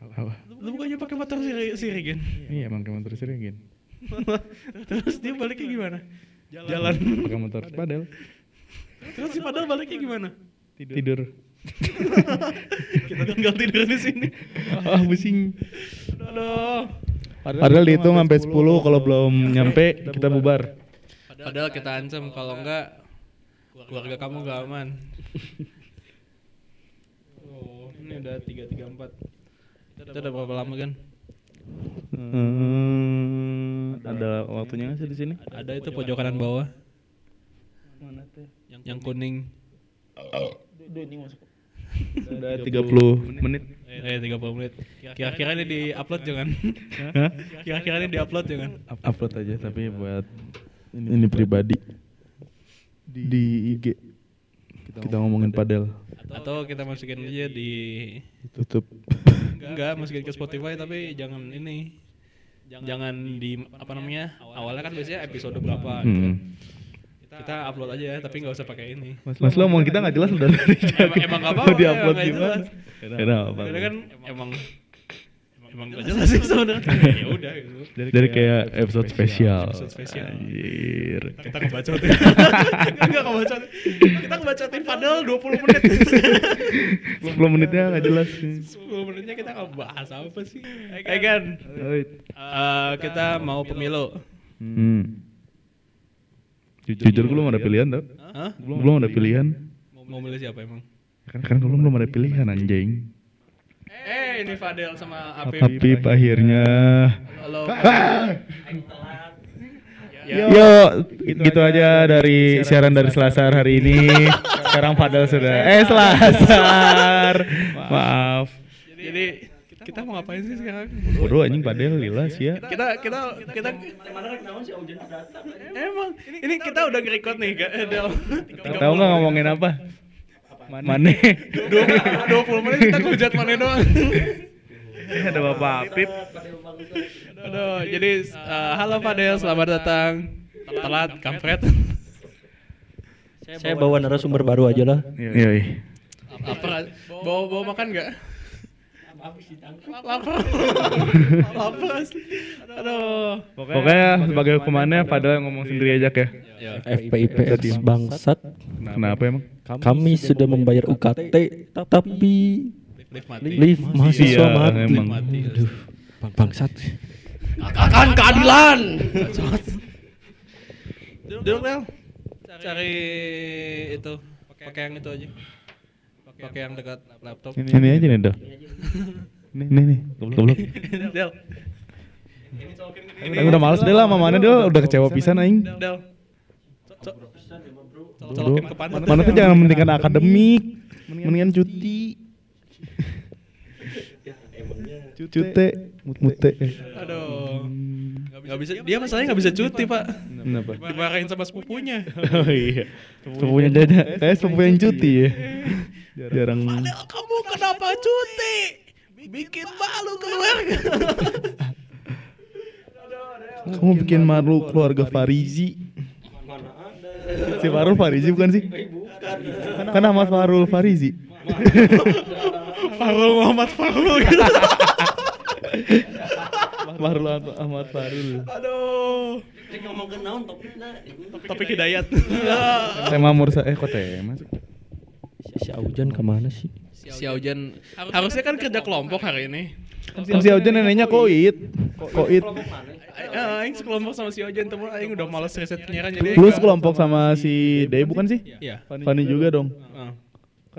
apa? Lu bukannya pakai motor si, si Regen? Iya, emang kayak motor sering <laughs> Terus dia baliknya gimana? Jalan. Pakai motor padel. Terus si Padahal baliknya gimana? Tidur. <laughs> Kita tinggal tidur di sini. Ah, pusing. Aduh. Padahal dihitung sampai 10 kalau belum nyampe kita bubar. Padahal kita ancam kalau enggak keluarga kamu enggak aman. Ini udah 334. Kita udah berapa lama kan? Hmm, ada waktunya nggak sih di sini? Ada itu pojok kanan bawah. Yang kuning. Udah 30 menit. Eh 30 menit. Kira-kira ini di-upload jangan. Hah? <laughs> Kira-kira ini di-upload jangan. Up- Upload aja tapi buat ini, pribadi di IG. Kita ngomongin padel. Atau kita masukin aja di Tutup. enggak masukin ke Spotify tapi jangan ini. Jangan di apa namanya? Awalnya kan biasanya episode berapa gitu kan. Hmm. Kita upload aja ya, tapi nggak usah pakai ini. Mas lo ngomong kita nggak jelas udah dari Emang, emang gak apa-apa Mau diupload nggak gimana? Karena kan emang emang gak jelas sih sebenarnya. <laughs> ya udah gitu. Dari kayak episode spesial. Episode spesial. Anjir. Kita ngebacotin. Enggak <laughs> ngebacotin. Kita ngebacotin padahal 20 menit. <laughs> 10 menitnya nggak jelas. 10 menitnya kita nggak bahas apa sih? Eh kan, Oi. eh, kita mau pemilu. Hmm. Ju- Jujur gue belum ada pilihan tau. Hah? Belum, belum ada pilihan. Mau milih siapa emang? Kan kan belum belum ada pilihan anjing. Eh, ini Fadel sama Apip. Tapi akhirnya. Halo. Yo, gitu aja dari siaran dari Selasar hari ini. Sekarang Padel sudah. Eh Selasar. Maaf. Jadi kita mau ngapain sih sekarang? Bodoh anjing Padel lila sih ya. Kita kita kita Emang ini kita udah nge-record nih. Del. Tahu nggak ngomongin apa? Mane. 20 menit kita ngehujat mana doang. Eh, ada Bapak Apip. Aduh, jadi eh, halo Fadel, selamat datang. Telat, kampret. Saya bawa narasumber baru aja lah. Iya, iya. Apa? Bawa bawa makan Lapar. Lapar. Aduh. Pokoknya sebagai hukumannya Padel yang ngomong sendiri aja ya. Ya. FPIPS bangsat. Kenapa emang? Kami sudah membayar UKT, tapi Lift mahasiswa Iya, mati. emang. Mati. Aduh, bang- bangsat. Akan keadilan. Duduk. Cari itu. Pakai yang itu aja. Pakai yang dekat laptop. Ini, ini aja nih, Del. Nih, nih, nih. Goblok. Del. Aku udah males deh lah, mamanya dia udah kecewa pisan aing. Del. Co- co- Colokin ke pantat. Mana tuh jangan mementingkan akademik, mendingan cuti. Cute, mute. Aduh. nggak bisa dia masalahnya nggak bisa cuti pak Kenapa? dimarahin sama sepupunya Oh iya. Sepupunya dada. Kayak sepupu yang cuti ya. <laughs> Jarang. Padahal kamu kenapa cuti bikin malu keluarga <laughs> Kamu bikin malu keluarga Farizi. Si Farul Farizi bukan sih? Kan Ahmad Farul Farizi. <laughs> Farul Muhammad Farul gitu <laughs> Farul Ahmad Farul. aduh ngomong ke naon topiknya topik hidayat Tema Mursa eh kok tema sih? Si Aujan ke mana sih si Aujan harusnya kan kerja kelompok hari ini Kan si Aujan neneknya koit. Koit. Eh, Aing sekelompok sama si Ojan temen Aing udah males riset penyiaran jadi Lu sekelompok sama si Dei bukan sih? Iya Fani juga dong.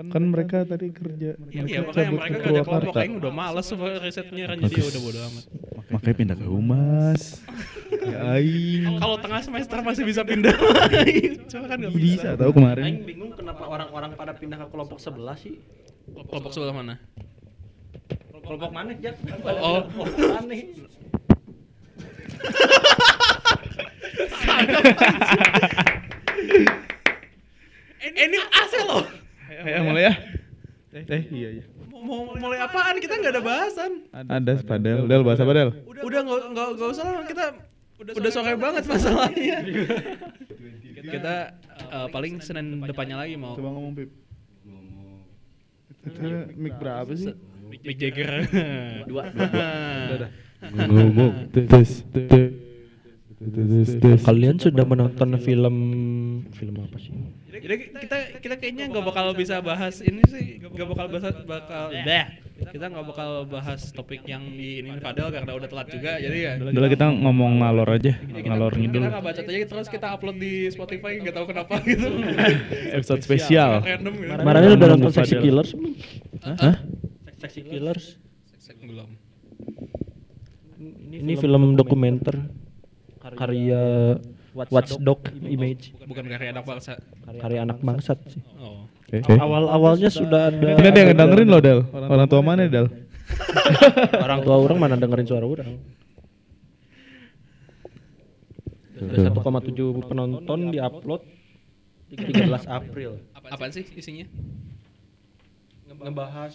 Ah. Kan mereka tadi kerja. Iya Mereka makanya cabut mereka ke kerja kelompok. Aing udah males sama riset penyiaran jadi ya udah bodo amat Makanya pindah ke Humas. Ya aing. Kalau tengah semester masih bisa pindah <laughs> Cuma kan gak bisa Bisa tahu kemarin. Aing bingung kenapa orang-orang pada pindah ke kelompok sebelah sih Kelompok sebelah mana? kelompok mana ya Oh. aneh Ini AC loh Ayo mulai ya. Eh iya iya. Mau mulai apaan? Kita nggak ada bahasan Ada padel. Del bahasa padel. Udah nggak nggak nggak usah lah kita udah sore banget masalahnya <laughs> Kita eh, paling Senin depannya lagi mau Coba ngomong Pip. Itu mic berapa sih? Mick Jagger <laughs> dua Ngomong. Tes tes. Tes tes. kalian sudah menonton film film apa sih Jadi kita kita kayaknya nggak bakal bisa bahas ini sih, nggak bakal bahas bakal deh. Kita nggak bakal bahas topik yang di ini padahal karena udah telat juga. Jadi ya. Lah kita ngomong ngalor aja. Ngalor Kita ngidul. nggak baca aja terus kita upload di Spotify nggak tahu kenapa <laughs> gitu. Episode spesial. Random gitu. kemarin udah nonton Sexy. Killers Hah? Sexy Killers Belum. ini film dokumenter karya Watchdog Image Bukan karya anak bangsa. karya anak bangsat sih Oh. Eh, awal-awalnya sudah ada Ini ada yang dengerin loh Del. Orang tua mana Del? <laughs> orang tua orang mana dengerin suara orang Ada 1,7 penonton diupload 13 April Apaan sih isinya? ngebahas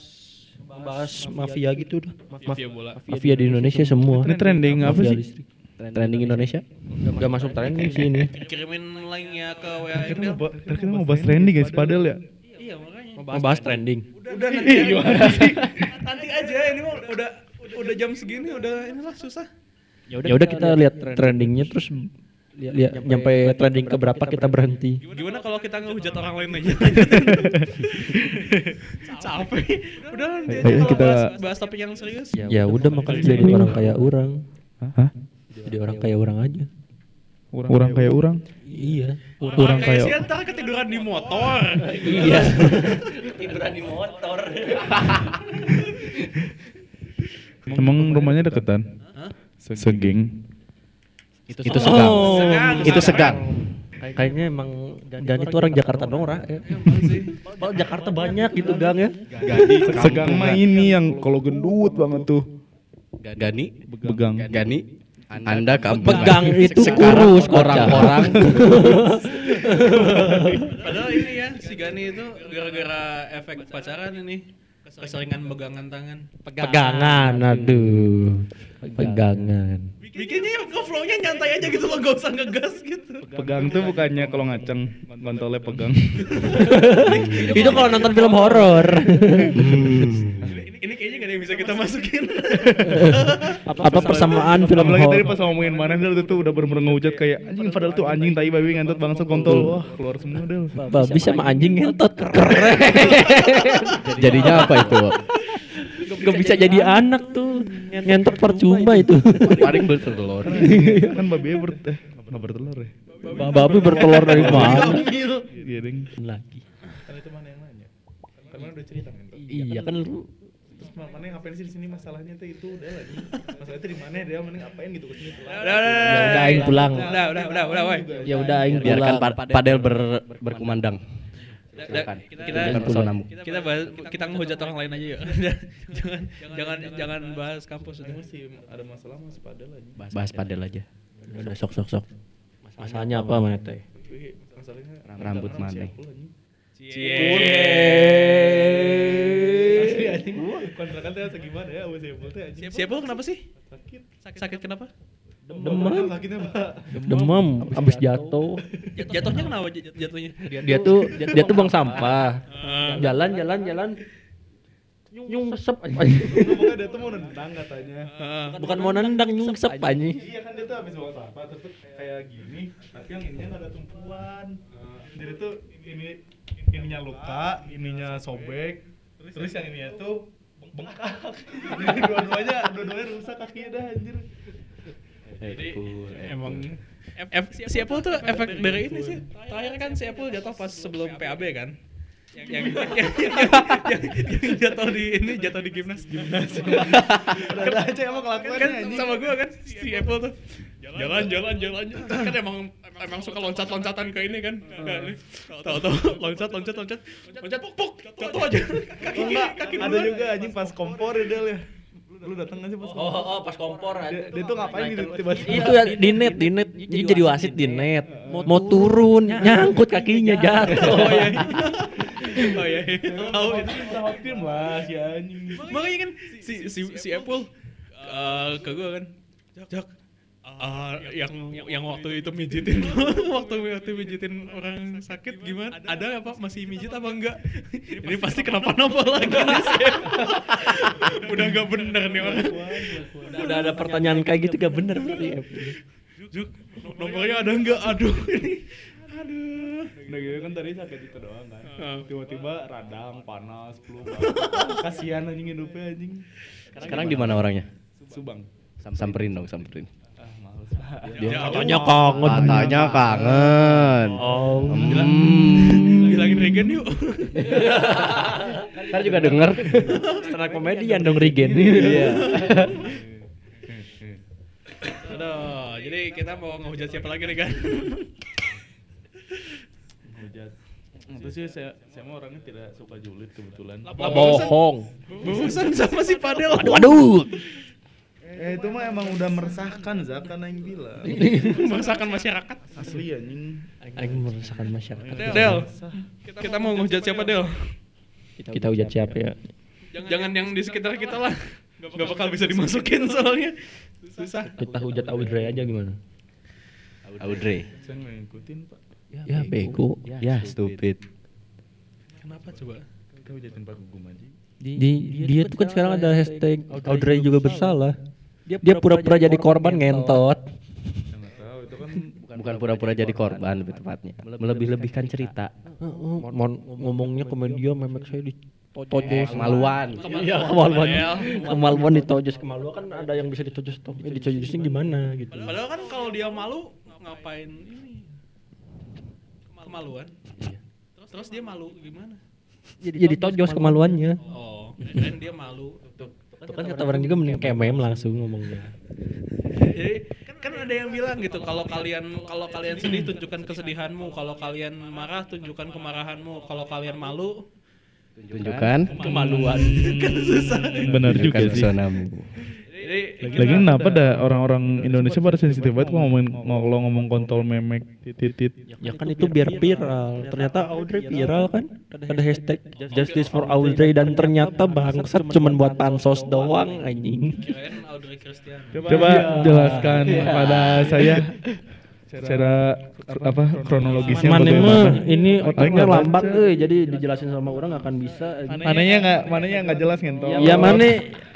ngebahas mafia gitu dah Mafia bola. mafia di Indonesia semua Ini trending apa sih? Listrik. trending Indonesia gak masuk trending sih ini Kirimin linknya ke WA Emil. mau, kita mau bahas trending guys, padel ya. Iya makanya. ngebahas trending Udah nanti gimana sih? Nanti aja ini mah udah udah jam segini udah inilah susah. ya udah kita lihat trendingnya terus lihat nyampe trending ke berapa kita berhenti Gimana kalau kita ngehujat orang lain aja? <laughs> Capek. Udah nanti aja kita- bahas, bahas topik yang serius. ya udah makanya jadi orang kayak orang Hah? Jadi orang kayak orang aja Orang kayak orang. iya Orang kayak kayak si ntar ketiduran di motor. <laughs> iya tiduran di motor <laughs> Emang rumahnya deketan? Hah? Segeng. itu, itu segang Oh, Segang, itu segang. kayaknya emang dan itu orang Jakarta dong Ra. ya. Emang sih. Padahal Jakarta banyak gitu gang ya Segang mah ini yang kalau gendut banget tuh. Gani, Begang. Gani, Anda kampung Pegang Gani. itu Sekarang kurus, orang-orang <laughs> Padahal ini ya si Gani itu gara-gara efek pacaran ini keseringan pegangan tangan. pegangan aduh pegangan Bikinnya ke flow-nya nyantai aja gitu loh, gak usah ngegas gitu. Pegang tuh bukannya kalau ngaceng, kontolnya pegang. <laughs> itu kalau nonton film horor Ini, <laughs> ini kayaknya gak ada yang bisa kita masukin. <laughs> apa persamaan film Apalagi tadi horor pas ngomongin mana Del itu udah bener-bener ngehujat kayak anjing padahal tuh anjing tai babi ngantot bangsat kontol. Wah, keluar semua Del. babi sama anjing ngentot <laughs> keren jadinya apa itu? gak bisa jadi anak tuh ngentot percuma itu <laughs> Paling bertelur. kan babi ber eh nggak bertelur ya. babi bertelur dari mana Iya, ding. lagi Kan itu mana yang nanya? Kan mana udah cerita kan. iya kan lu Terus mana ngapain sih di sini masalahnya tuh itu udah lagi. Masalahnya tuh di mana dia mending ngapain gitu ke sini Udah, udah, udah, Ya udah, aing pulang. Udah, udah, udah, udah, woi. ya udah aing Biarkan pulang pa- padel ber- berkumandang. Udah, udah, Kita Kita personamu. kita bahas kita ngehujat orang lain aja yuk. <laughs> jangan jangan jangan bahas kampus udah. Masih ada masalah mas padel aja. Bahas padel aja. Udah sok sok sok. Masalahnya apa mana teh? Rambut mana? Anjing. Kontrakan teh segimana ya sama Sepul teh anjing. Siapa kenapa sih? Sakit. Sakit kenapa? Demam. Sakitnya, Pak. Demam habis jatuh. Jat- Jatuhnya kenapa jat- jatuhnya? Dia tuh dia tuh bang sampah. Ah. Jalan jalan jalan. Nyung resep aja. Ngomongnya dia tuh mau nendang katanya. Ah. Bukan mau nendang nyung resep aja. Iya kan dia tuh habis bawa sampah terus kayak gini, tapi yang ininya ada tumpuan. Jadi tuh ini ininya luka, ininya sobek, terus yang ininya tuh bengkak. <laughs> Jadi dua-duanya dua-duanya rusak kakinya dah anjir. Jadi emang F, F, si Apple tuh efek dari ini sih. Terakhir kan si Apple jatuh pas sebelum PAB kan. Yang <laughs> yang, yang, yang, yang, yang jatuh di ini jatuh di gimnas gimnas. <laughs> Ada aja emang kelakuannya kan sama gua kan si Apple tuh jalan jalan jalan kan emang emang suka loncat loncatan ke ini kan? Tahu tahu loncat loncat loncat. Loncat puk puk jatuh aja. <laughs> Kaki kaki ada juga anjing pas kompor ya ya. Lu dateng gak sih pas kompor? oh pas kompor Dia, dia tuh ngapain gitu tiba-tiba? Itu ya di net, di net. Dia jadi wasit di net. Mau turun, nyangkut. kakinya <laughs> jatuh. oh iya. Oh iya. <laughs> Tahu itu. Sama tim lah si anjing. makanya kan si si si Apple eh, ke gue kan jak eh, yang yang waktu itu mijitin <laughs> waktu <laughs> waktu mijitin orang sakit gimana ada apa masih mijit apa enggak ini pasti kenapa-napa lagi nih <laughs> udah nggak bener nih orang Udah ada pertanyaan kayak gitu gak bener berarti. Juk, nomornya ada enggak aduh ini aduh Udah gitu kan tadi sakit itu doang kan. Ah. Tiba-tiba radang, panas, flu. Kasihan anjing hidupnya anjing. Sekarang di mana orangnya? Subang. Samperin dong, samperin. Dia Katanya kangen. katanya kangen. Oh. Hmm. bilangin Regen yuk Ntar juga denger. Stand up komedian dong Regen. Iya. aduh jadi kita mau ngehujat siapa lagi nih kan Hujat. Itu sih saya saya mah orangnya tidak suka julid kebetulan. Bohong. Bosan sama si Padel Aduh, aduh. Eh itu mah emang udah meresahkan Zak kan yang bilang. <laughs> meresahkan masyarakat Asli anjing. Aing meresahkan masyarakat. Del kita mau ngehujat siapa Del Kita hujat siapa ya? jangan yang di sekitar kita lah nggak bakal bisa dimasukin soalnya susah Kita hujat Audrey aja gimana? Audrey. Saya ngikutin Pak. Ya bego. Ya. Stupid. kenapa coba Kita hujatin Pak Gugum aja. Di dia tuh kan sekarang ada hashtag Audrey juga bersalah. Dia pura-pura jadi korban ngentot. Tahu itu kan Bukan pura-pura jadi korban lebih tepatnya. Melebih-lebihkan cerita. Mon ngomongnya ke media memek saya di tojos Kemaluan. Iya kemaluan. Kemaluan ditojos kemaluan kan ada yang bisa ditojos toh. Eh ditojosnya gimana gitu. padahal kan kalau dia malu ngapain ini kemaluan terus terus dia malu gimana Jadi jadi tojos kemaluannya. oh kan dia malu Itu kan kata orang juga mending kayak meme langsung ngomongnya. jadi kan ada yang bilang gitu kalau kalian kalau kalian sedih tunjukkan kesedihanmu kalau kalian marah tunjukkan kemarahanmu kalau kalian malu Tunjukkan. Kemaluan. benar juga sih. Jadi Lagi kenapa ada orang-orang Indonesia pada sensitif banget kok ngomongin kalau ngomong kontol memek titit Ya kan itu biar viral. Ternyata Audrey viral kan. Ada hashtag Justice for Audrey dan ternyata bangsat cuman buat pansos doang anjing. Coba jelaskan pada saya <laughs> secara apa kronologisnya Mana bagaimana. mah ini otaknya lambat euy jadi dijelasin sama orang nggak akan bisa. Mananya nggak mananya nggak jelas ngentol. Ya mana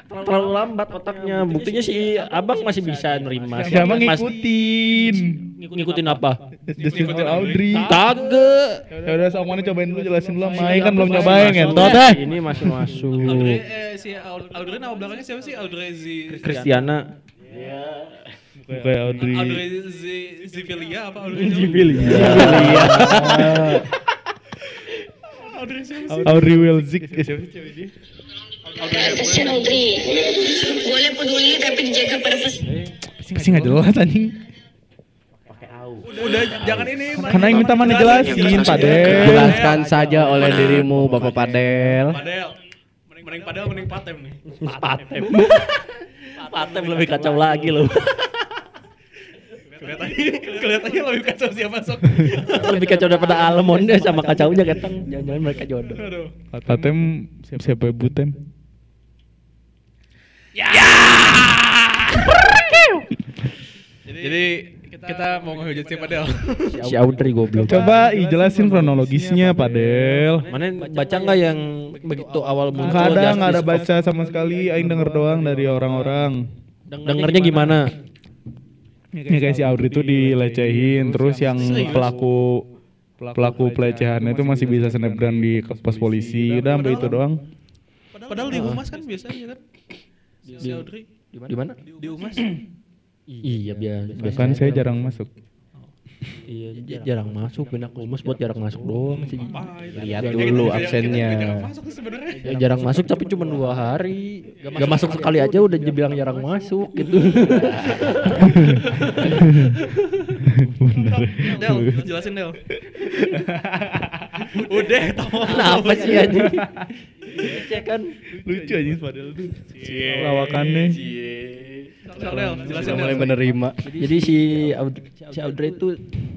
terlalu lambat otaknya. Buktinya si Abang masih bisa nerima. Siapa ngikutin? ngikutin apa? For Audrey. Kagak. Ya udah mana cobain dulu jelasin dulu. Mai kan belum nyobain ngentol Masuk, teh. Ini masih masuk. Audrey eh, si Aud- Audrey nama belakangnya siapa sih Audrey Z Kristiana. Kayak Audrey. Audrey Zivilia apa Audrey <laughs> Audrey siapa sih Audrey Wilzik. Eh, siapa sih cewek dia? Audrey. Boleh peduli tapi dijaga pada pes. Pasti nggak jelas anjing. udah jangan ini Karena yang minta mana jelasin, Pak Del. Jelaskan saja oleh dirimu Bapak Padel. Padel mending mending padel mending patem nih Patem. Patem lebih kacau lagi loh. <laughs> Kelihatannya kelihatannya lebih kacau siapa sok. Lebih kacau daripada almond deh sama kacaunya keteng. Jangan-jangan mereka jodoh. Aduh. Tatem siapa ibu tem? Jadi kita mau ngehujat siapa Del? <laughs> Si Audrey goblok. Coba ijelasin kronologisnya Pak Del. Mana baca nggak yang begitu awal muncul? Nggak ada, nggak ada baca sama sekali. Aing denger doang dari orang-orang. Dengernya gimana? Ya kayak si Audrey itu dilecehin, terus yang pelaku pelaku pelecehan itu masih bisa snapgram di pos polisi. Udah sampai itu doang. Padahal di humas kan biasanya kan. Si Audrey Di mana? di humas. Iya biasa. Bahkan saya jarang masuk. Iya j- jarang masuk pindah ke humas buat jarang masuk doang sih. Lihat dulu absennya. Masuk sebenarnya. Ya, jarang masuk tapi cuma dua hari. Gak, masuk sekali aja udah dibilang jarang masuk gitu. Del, jelasin Del. <laughs> Udah, tahu. Kenapa sih aja? Cek kan. Lucu aja padahal tuh. Cie. Lawakannya. Sok, Jelasin Sudah mulai menerima. Jadi si Audrey, si Audrey itu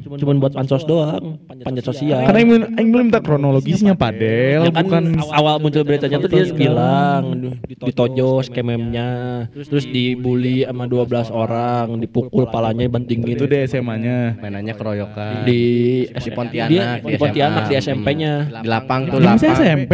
cuma buat pansos doang, panjat sosial. Karena belum- Aing belum minta kronologisnya Pak Del, Ya kan bukan awal muncul beritanya tuh dia bilang ditojos kememnya, terus dibully sama 12 orang, dipukul palanya bantingin itu di SMA-nya. Mainannya keroyokan. di di Pontianak, di di Pontianak di SMP-nya. Di lapang tuh Ini masih lapang. SMP.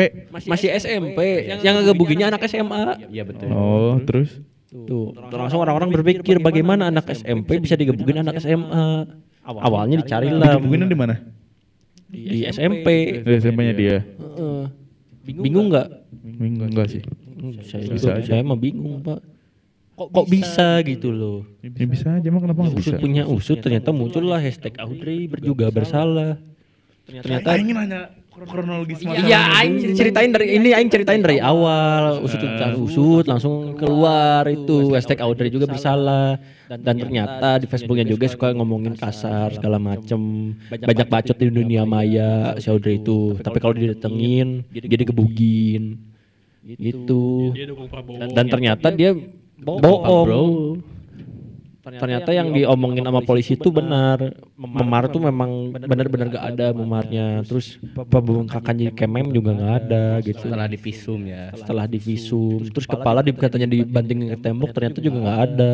Masih SMP, yang ngegebukinya anak SMA. Iya betul. Oh, terus Tuh, langsung orang-orang berpikir bagaimana anak SMP bisa digebukin anak SMA. Awalnya dicari lah Digebukinnya di mana? di SMP. Di SMP-nya dia. Heeh. Bingung nggak? Minggu enggak sih. Saya Bisa juga, saya mah bingung pak. Kok, kok bisa gitu loh? Ya bisa aja mah kenapa nggak bisa? Usut punya usut ternyata muncullah hashtag Audrey berjuga bersalah. Ternyata Aing nanya kronologis Iya, aing ceritain dari ini aing ceritain dari awal, usut usut, usut langsung keluar itu. Hashtag Audrey juga bersalah. Dan, dan ternyata di Facebooknya juga suka ngomongin kasar segala macem. banyak bacot di dunia maya. si Audrey itu. tapi kalau didatengin dia digebugin gitu. Prabowo. dan ternyata dia bohong ternyata yang diomongin sama polisi itu benar. memar tuh memang benar-benar gak ada memarnya. terus pembengkakan jadi kemem juga nggak ada gitu. Setelah divisum ya. setelah divisum. terus kepala di, katanya dibantingin ke tembok ternyata juga nggak ada.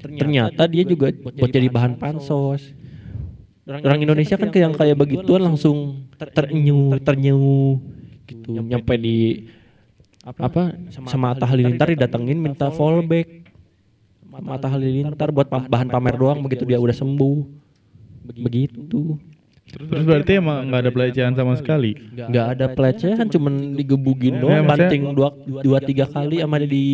ternyata dia juga buat jadi bahan pansos orang Indonesia kan kayak yang kayak begituan langsung ter- terenyu ternyu. gitu. Nyampe di apa? sama Atta Halilintar didatengin minta fallback sama Atta Halilintar buat pa- bahan pamer doang begitu dia udah sembuh. Begitu. Terus berarti emang nggak ada pelecehan sama sekali. nggak ada pelecehan cuman digebugin doang. banting dua dua tiga kali sama dia di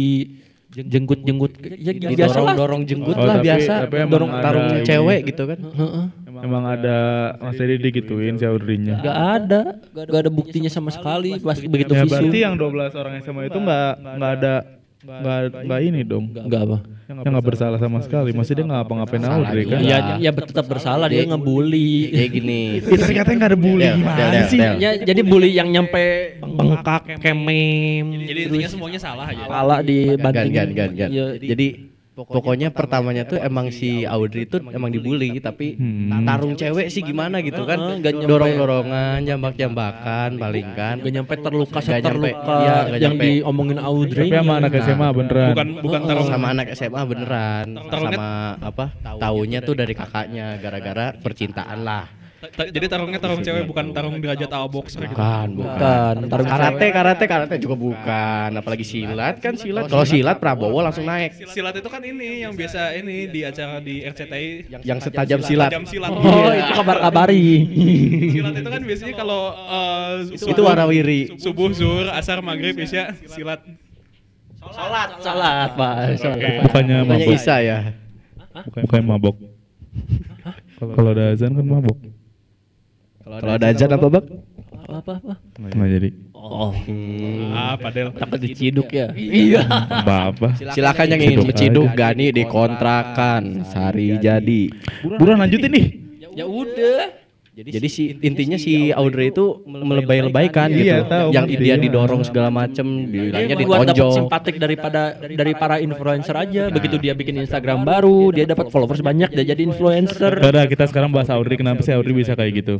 jenggut jenggut ya biasa lah. Didorong-dorong jenggut Oh, lah tapi- biasa. tapi dorong tarung cewek gitu kan. Heeh. Emang ada Mas Edi digituin si nggak ada. nggak ada buktinya sama sekali pas begitu Ya berarti yang 12 orang SMA itu nggak nggak ada nggak nggak ini dong. nggak apa Yang nggak bersalah sama sekali. Masih dia nggak apa-ngapain Salah Audrey kan? juga. ya ya tetap bersalah dia ngebully Kayak gini. <laughs> Ya, tadi katanya nggak ada bully Del, gimana Del, sih? Ya jadi bully yang nyampe bengkak kemem Jadi intinya semuanya salah aja. kepala Gan, dibanting gan, gan, gan. Ya, Jadi pokoknya pertamanya tuh emang si Audrey itu emang dibully tapi Hmm. tarung cewek sih gimana gitu kan? nggak nyampe- dorong-dorongan jambak-jambakan paling kan Gak nyampe terluka seterluka. Iya, nggak yang nyampe. diomongin Audrey Tapi sama anak SMA beneran. Bukan bukan tarung. sama anak SMA beneran. Sama apa? Taunya tuh dari kakaknya. gara-gara percintaan lah Jadi tarungnya tarung cewek bukan tarung derajat A boxer gitu. bukan. bukan. Tarung karate karate karate. juga bukan. Apalagi silat kan silat kalau silat. Prabowo langsung naik. Silat itu kan ini yang biasa ini di acara di RCTI yang setajam silat. Tajam silat. oh itu kabar-kabari. Silat itu kan biasanya kalau eh, itu warawiri. Subuh, zuhur, asar, maghrib, isya, silat. salat pak. Salat. Bukannya Bukannya mabok. Isa ya? Bukannya mabok. Kalau ada azan kan mabok. Kalau ada azan apa bang apa apa Nggak jadi. oh Ah, padel. takut diciduk ya iya Apa apa? silakan yang ingin Ciduk menciduk. Gani dikontrakan Sari jadi Buruan lanjutin nih. ya udah Jadi si intinya si Audrey itu melebay-lebaykan gitu. Iya, tahu, yang dia didorong segala macem, Dia bilangnya buat dapat ditonjol. simpatik daripada dari para influencer aja. Begitu dia bikin Instagram baru, dia dapat followers banyak, dia jadi influencer. Udah kita sekarang bahas Audrey kenapa sih Audrey bisa kayak gitu?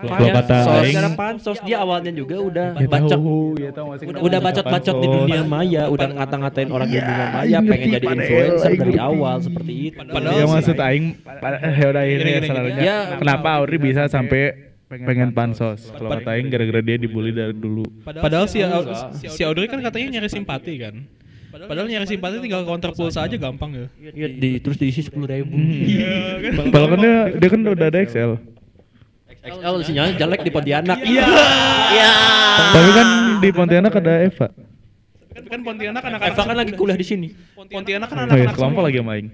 Kalau kata Pansos, Aing. pansos dia awalnya juga udah ya bacot. tahu, ya tahu masih udah, udah bacot-bacot di dunia maya, udah ngata-ngatain orang di dunia maya, pengen jadi influencer dari awal seperti itu. Padahal ya maksud aing ya udah ini sebenarnya. Ya, kenapa Audrey bisa sampai pengen pansos. kalau kata aing gara-gara dia dibully dari dulu. Padahal si si Audrey kan katanya nyari simpati kan. Padahal nyari simpati tinggal counter pulsa aja gampang ya. Iya, di, terus diisi sepuluh ribu. Padahal kan? Dia, dia kan udah ada Excel XL sinyalnya jelek di Pontianak. Iya. tapi kan di Pontianak ada Eva Kan, kan Pontianak anak-anak Eva kan lagi kuliah di sini. Pontianak kan oh anak-anak kelompok semua. lagi sama aing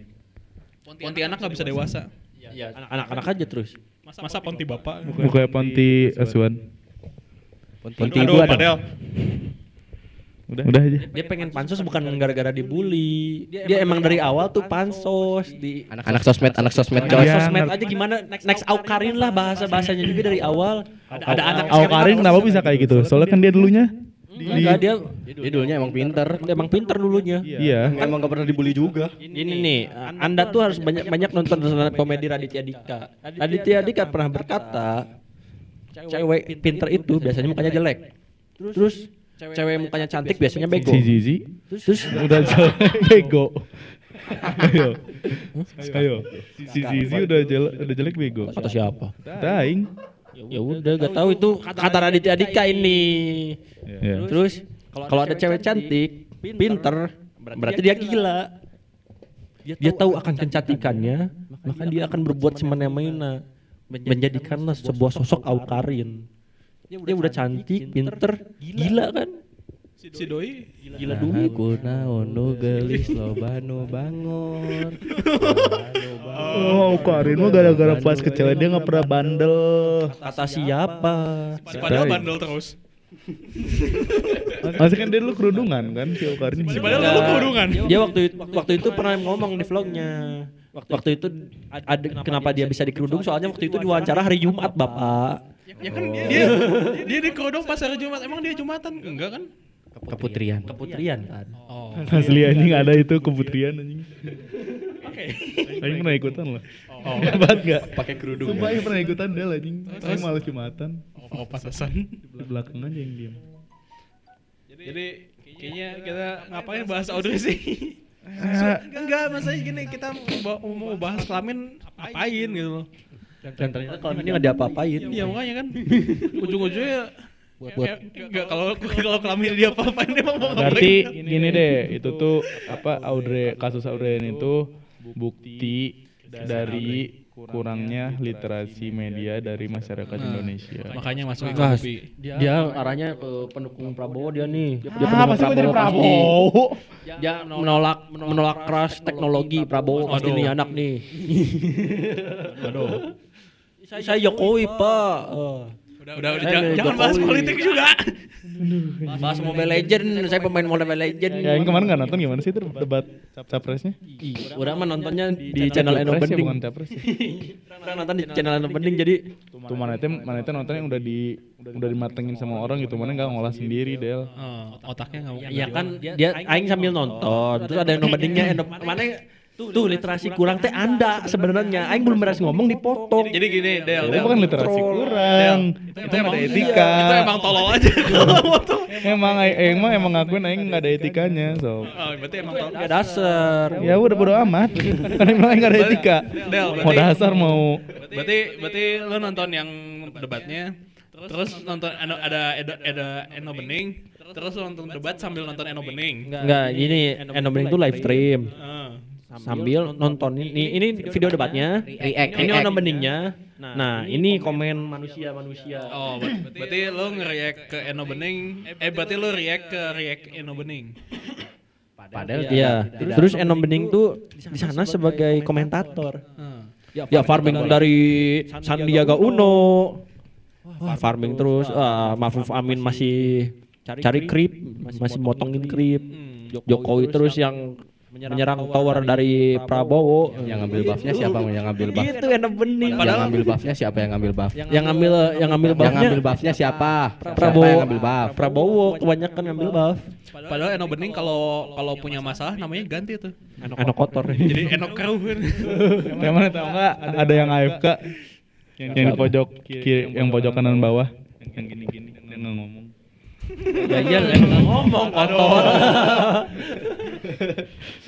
Pontianak nggak bisa dewasa. Iya, anak-anak aja terus. Masa, masa Ponti bapak? mukanya Ponti Asuhan Ponti Aduh, padahal. Udah udah aja Dia pengen pansos bukan gara-gara dibully. Dia emang dari awal tuh pansos di Anak sosmed, anak sosmed. Iya, sosmed ngerti. aja gimana next Aukarin lah bahasa bahasanya juga dari awal. Ada, ada anak Aukarin kenapa bisa kayak gitu soalnya kan dia dulunya Enggak, dia Dia dulunya emang pinter. dia emang pinter dulunya. iya Emang gak pernah dibully juga. Ini nih, Anda tuh harus banyak-banyak nonton stand up komedi Raditya Dika. Raditya Dika pernah berkata, cewek pinter itu biasanya mukanya jelek. Terus cewek mukanya cantik biasanya bego. si Zizi. Terus? Udah <laughs> jelek bego. Ayo. Ayo. Si Zizi udah jelek udah jelek bego. Kata siapa? Daing. Ya udah, gak tahu itu kata Raditya Dika ini. Ya. Terus? Kalau ada cewek cantik, pinter, berarti dia gila. Dia tahu akan kecantikannya, maka dia akan berbuat semena-mena, menjadikanlah sebuah sosok Aukarin. Dia udah cantik, pinter, gila kan? Si Doi Gila dulu. Aku naon nu gelis loba nu bangor. Oh, Karin mah gara-gara pas kecil dia nggak pernah bandel. Kata siapa? Si padahal bandel terus. Masih kan dia dulu kerudungan kan si Karin. Si padahal lu kerudungan. Dia waktu itu, waktu itu pernah ngomong di vlognya. Waktu itu ada kenapa dia bisa dikerudung soalnya waktu itu diwawancara hari Jumat, Bapak. Ya kan dia dia, dia di kerudung pas hari Jumat. Emang dia Jumatan? Enggak kan? Keputrian. Keputrian kan. Oh. Asli anjing ada itu keputrian anjing. Aing pernah ikutan loh. Oh. <laughs> Hebat enggak? Pakai kerudung. Sumpah Aing pernah ikutan dia anjing. Aing malah Jumatan. Oh, pasasan. Di belakang aja yang diem. Jadi kayaknya kita ngapain bahas Audrey sih? Enggak, maksudnya gini kita mau, mau bahas kelamin apain gitu loh. Dan ternyata kalau ini nggak diapa-apain. Iya makanya kan <laughs> ujung-ujungnya Buat- ya, enggak kalau kalau kelamin dia apa-apain dia mau ngapain? Berarti gini deh, itu tuh apa Audrey kasus Audrey itu bukti dari kurangnya literasi media dari masyarakat Indonesia. Makanya masuk ke Nah, kopi. dia arahnya ke pendukung Prabowo dia nih. Dia Ah, pasti mau jadi Prabowo. Dia menolak menolak keras teknologi Prabowo pasti nih anak nih. <laughs> Aduh. Saya Jokowi, Pak. Eh. Udah udah, udah jangan, bahas politik juga. <laughs> Bahas Mobile Legend, saya pemain Mobile Legend. Ya, yang kemarin nggak nonton gimana sih itu debat capresnya? Orang mah nontonnya di channel Eno Bening. bukan capres. Orang <laughs> nonton di channel Eno Bening jadi Tuh mana itu mana itu nonton yang udah di udah dimatengin sama orang gitu mana nggak ngolah sendiri del. Oh, otaknya nggak Iya kan dia aing sambil nonton terus ada Eno Beningnya Eno mana tuh literasi kurang teh Anda sebenarnya aing belum beres ngomong dipotong. Jadi gini, Del, Itu Del. bukan literasi kurang. Itu mah ada etika. Itu emang tolol aja <laughs> kalau potong. Emang aing mah emang ngakuin aing nggak ada etikanya so. Oh, berarti emang tolol. Ya dasar. Ya udah bodo amat. <laughs> Kan emang aing nggak ada etika. Del, Mau dasar mau Berarti berarti lu nonton yang debatnya terus nonton ada ada ada Eno Bening terus lu nonton debat sambil nonton Eno Bening. Enggak, ini Eno Bening tuh live stream Ah. sambil nonton ini ini video debatnya. React, Ini react. Eno Beningnya. Nah, ini komen manusia-manusia. Oh, ber- berarti lu nge-react ke Eno Bening. Eh, berarti lu react ke react Eno Bening. Padahal Iya, terus Eno Bening tuh di sana sebagai komentator. Ah. Ya farming dari Sandiaga Uno. Wah, farming terus. Wah, Mahfud Amin masih cari krip, masih motongin krip. Jokowi terus yang menyerang tower dari Prabowo. Yang ngambil buffnya siapa yang ngambil buff? Itu enak bening. Yang ngambil buffnya siapa yang ngambil buff? Yang ngambil yang ngambil Yang buffnya ngambil buffnya siapa? Prabowo. yang ngambil buff? Prabowo kebanyakan ngambil buff. Padahal Eno Bening kalau kalau punya masalah namanya ganti tuh. Enak kotor. Jadi Eno Keruh. Yang mana tau nggak? Ada yang AFK yang di pojok kiri, yang pojok kanan bawah yang gini-gini yang nggak ngomong. Ya iya emang ngomong kotor. <laughs> <laughs>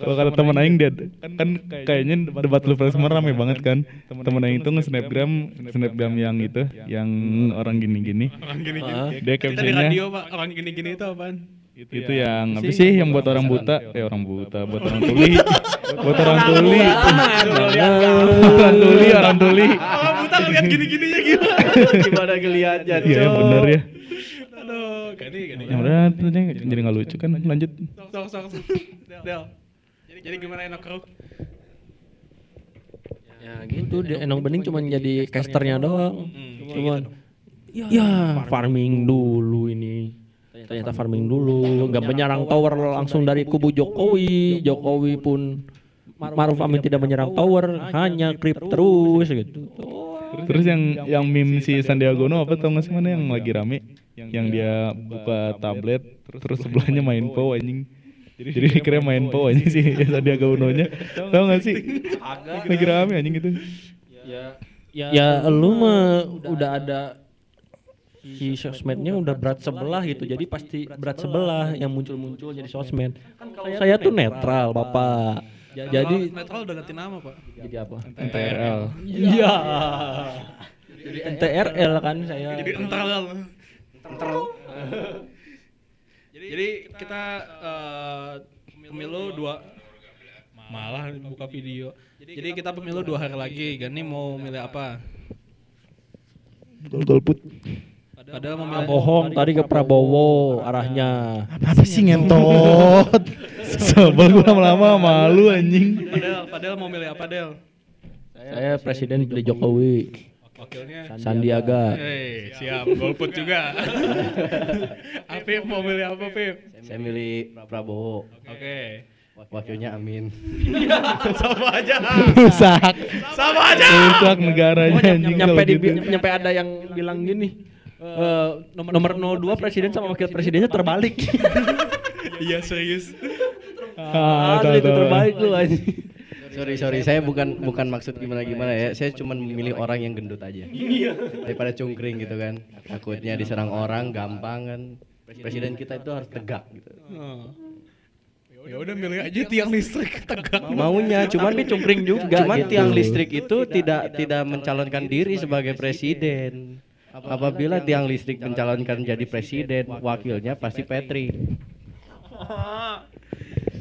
Kalau kata teman aing dia kan kayaknya debat lu Pressman rame banget kan. Teman aing itu nge-snapgram snapgram yang itu yang orang gini-gini. Orang gini Ah. gini. Dia captionnya radio Pak, orang gini gini itu apaan? itu yang apa sih yang buat orang buta? Eh orang buta, buat orang tuli. buat orang tuli. Orang tuli, orang tuli. Orang buta lihat gini gininya gimana? Gimana ngeliatnya? Iya yang bener ya. Ganti ganti. Yang udah tadi jadi nggak lucu kan lanjut. Sok sok sok. <laughs> Del. Jadi jadi gimana Eno Keruh? Ya gitu, dia Enong Bening cuma jadi casternya doang. Hmm, Cuman ya farming dulu ini. Ternyata farming dulu, nggak menyerang tower langsung dari kubu Jokowi. Jokowi pun Maruf Amin tidak menyerang tower, hanya creep terus gitu. Terus yang yang meme si Sandiaga Uno apa tau gak sih mana yang lagi rame? Yang dia buka tablet terus sebelahnya main PO anjing. Jadi kira main PO anjing si <laughs> Sandiaga Uno nya. Tau gak sih? Lagi rame anjing itu. Ya lu mah udah ada si sosmednya udah berat sebelah gitu jadi pasti berat sebelah yang muncul-muncul jadi sosmed saya tuh netral bapak jadi netral udah ganti nama Pak. jadi apa NTRL. iya jadi NTRL kan saya Jadi entral. Jadi jadi kita eh, pemilu dua malah buka video. Jadi kita pemilu dua hari lagi. Gani mau milih apa? Gol golput. Padahal mau milih bohong tadi ke Prabowo arahnya Apa sih ngentot? <laughs> Sebel gua lama-lama malu anjing. Padahal padahal mau milih apa Del? saya presiden pilih Jokowi Wakilnya. Sandiaga Hei, siap golput juga. <laughs> Afif mau milih apa, Afif? Saya milih Prabowo. Oke. Wakilnya Amin. <laughs> Sama aja. Rusak. Sama aja. Rusak negaranya anjing nyampe di gitu. nyampe ada yang bilang gini eh, nomor nomor 02 presiden sama wakil presidennya terbalik. <laughs> Iya, serius. Ah, tahu, itu terbalik lu anjing. Sorry sorry, saya bukan bukan maksud gimana gimana ya. Saya cuma memilih orang yang gendut aja. <laughs> Daripada cungkring gitu kan. Takutnya diserang orang gampang kan. Presiden kita itu harus tegak gitu. Ya udah milih aja tiang listrik tegak. Maunya cuman Tapi cungkring juga Cuman gitu. tiang listrik itu tidak tidak mencalonkan diri sebagai presiden. Apabila tiang listrik mencalonkan jadi presiden, wakilnya pasti Petri. <laughs>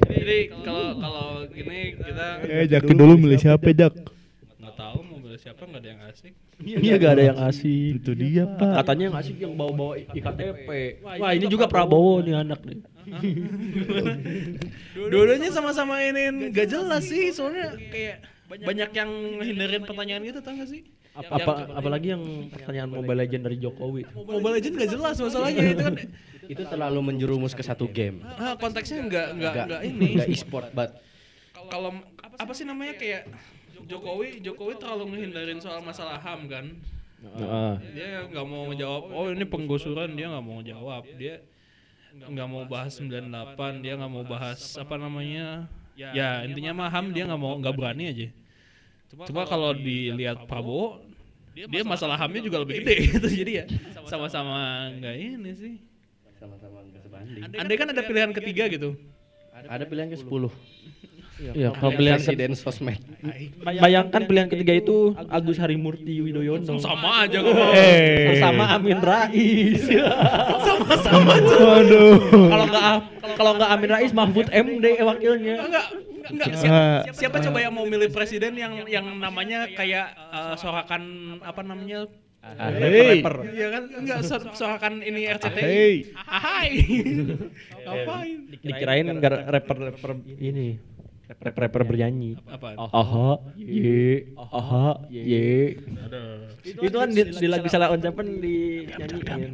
Jadi kalau kalau gini kita Eh, dulu milih siapa, Jak? nggak tahu mau milih siapa nggak ada yang asik. Iya gak ada yang asik. Itu dia, Pak. Katanya yang asik yang bawa-bawa IKTP. Wah ini juga Prabowo nih anak nih. <laughs> Dua-duanya sama-sama ini gak jelas sih, soalnya kayak banyak yang hindarin pertanyaan gitu tau gak sih? Apa, apa apalagi yang pertanyaan Mobile Legend dari Jokowi. Mobile Legends gak jelas masalahnya itu kan Itu terlalu menjerumus ke satu game. ah, konteksnya nggak nggak Enggak nggak ini. enggak e-sport, but Kalau apa sih namanya kayak Jokowi Jokowi terlalu ngehindarin soal masalah HAM kan. Heeh. Dia nggak mau menjawab. Oh ini penggusuran dia nggak mau jawab. Dia nggak mau bahas 98 dia nggak mau bahas apa namanya ya intinya mah HAM dia nggak mau nggak berani aja. Cuma kalau dilihat Prabowo dia masalah HAM-nya juga lebih gede gitu jadi ya sama-sama nggak ini sih. Sama-sama enggak sebanding. Andai kan ada pilihan ketiga gitu. Ada pilihan ke 10. Iya, kalau pilihan presiden sosmed. bayangkan pilihan ketiga itu Agus Harimurti Yudhoyono. Sama aja nggak mau. Eh. Bersama Amin Rais. Sama-sama aja. Waduh. kalau nggak kalau nggak Amin Rais Mahfud MD wakilnya. Enggak, enggak. Ah. Siapa, siapa coba yang mau milih presiden yang yang namanya kayak eh, sorakan apa namanya? Hey. Iya kan? Enggak so- sorakan ini RCTI. Hey. Hai. <laughs> Ngapain? Dikirain nggak rapper-rapper ini. Rapper-rapper bernyanyi. Apa? Aha, ye, aha, ye. Itu kan di, di lagu salah ucapan di nyanyiin.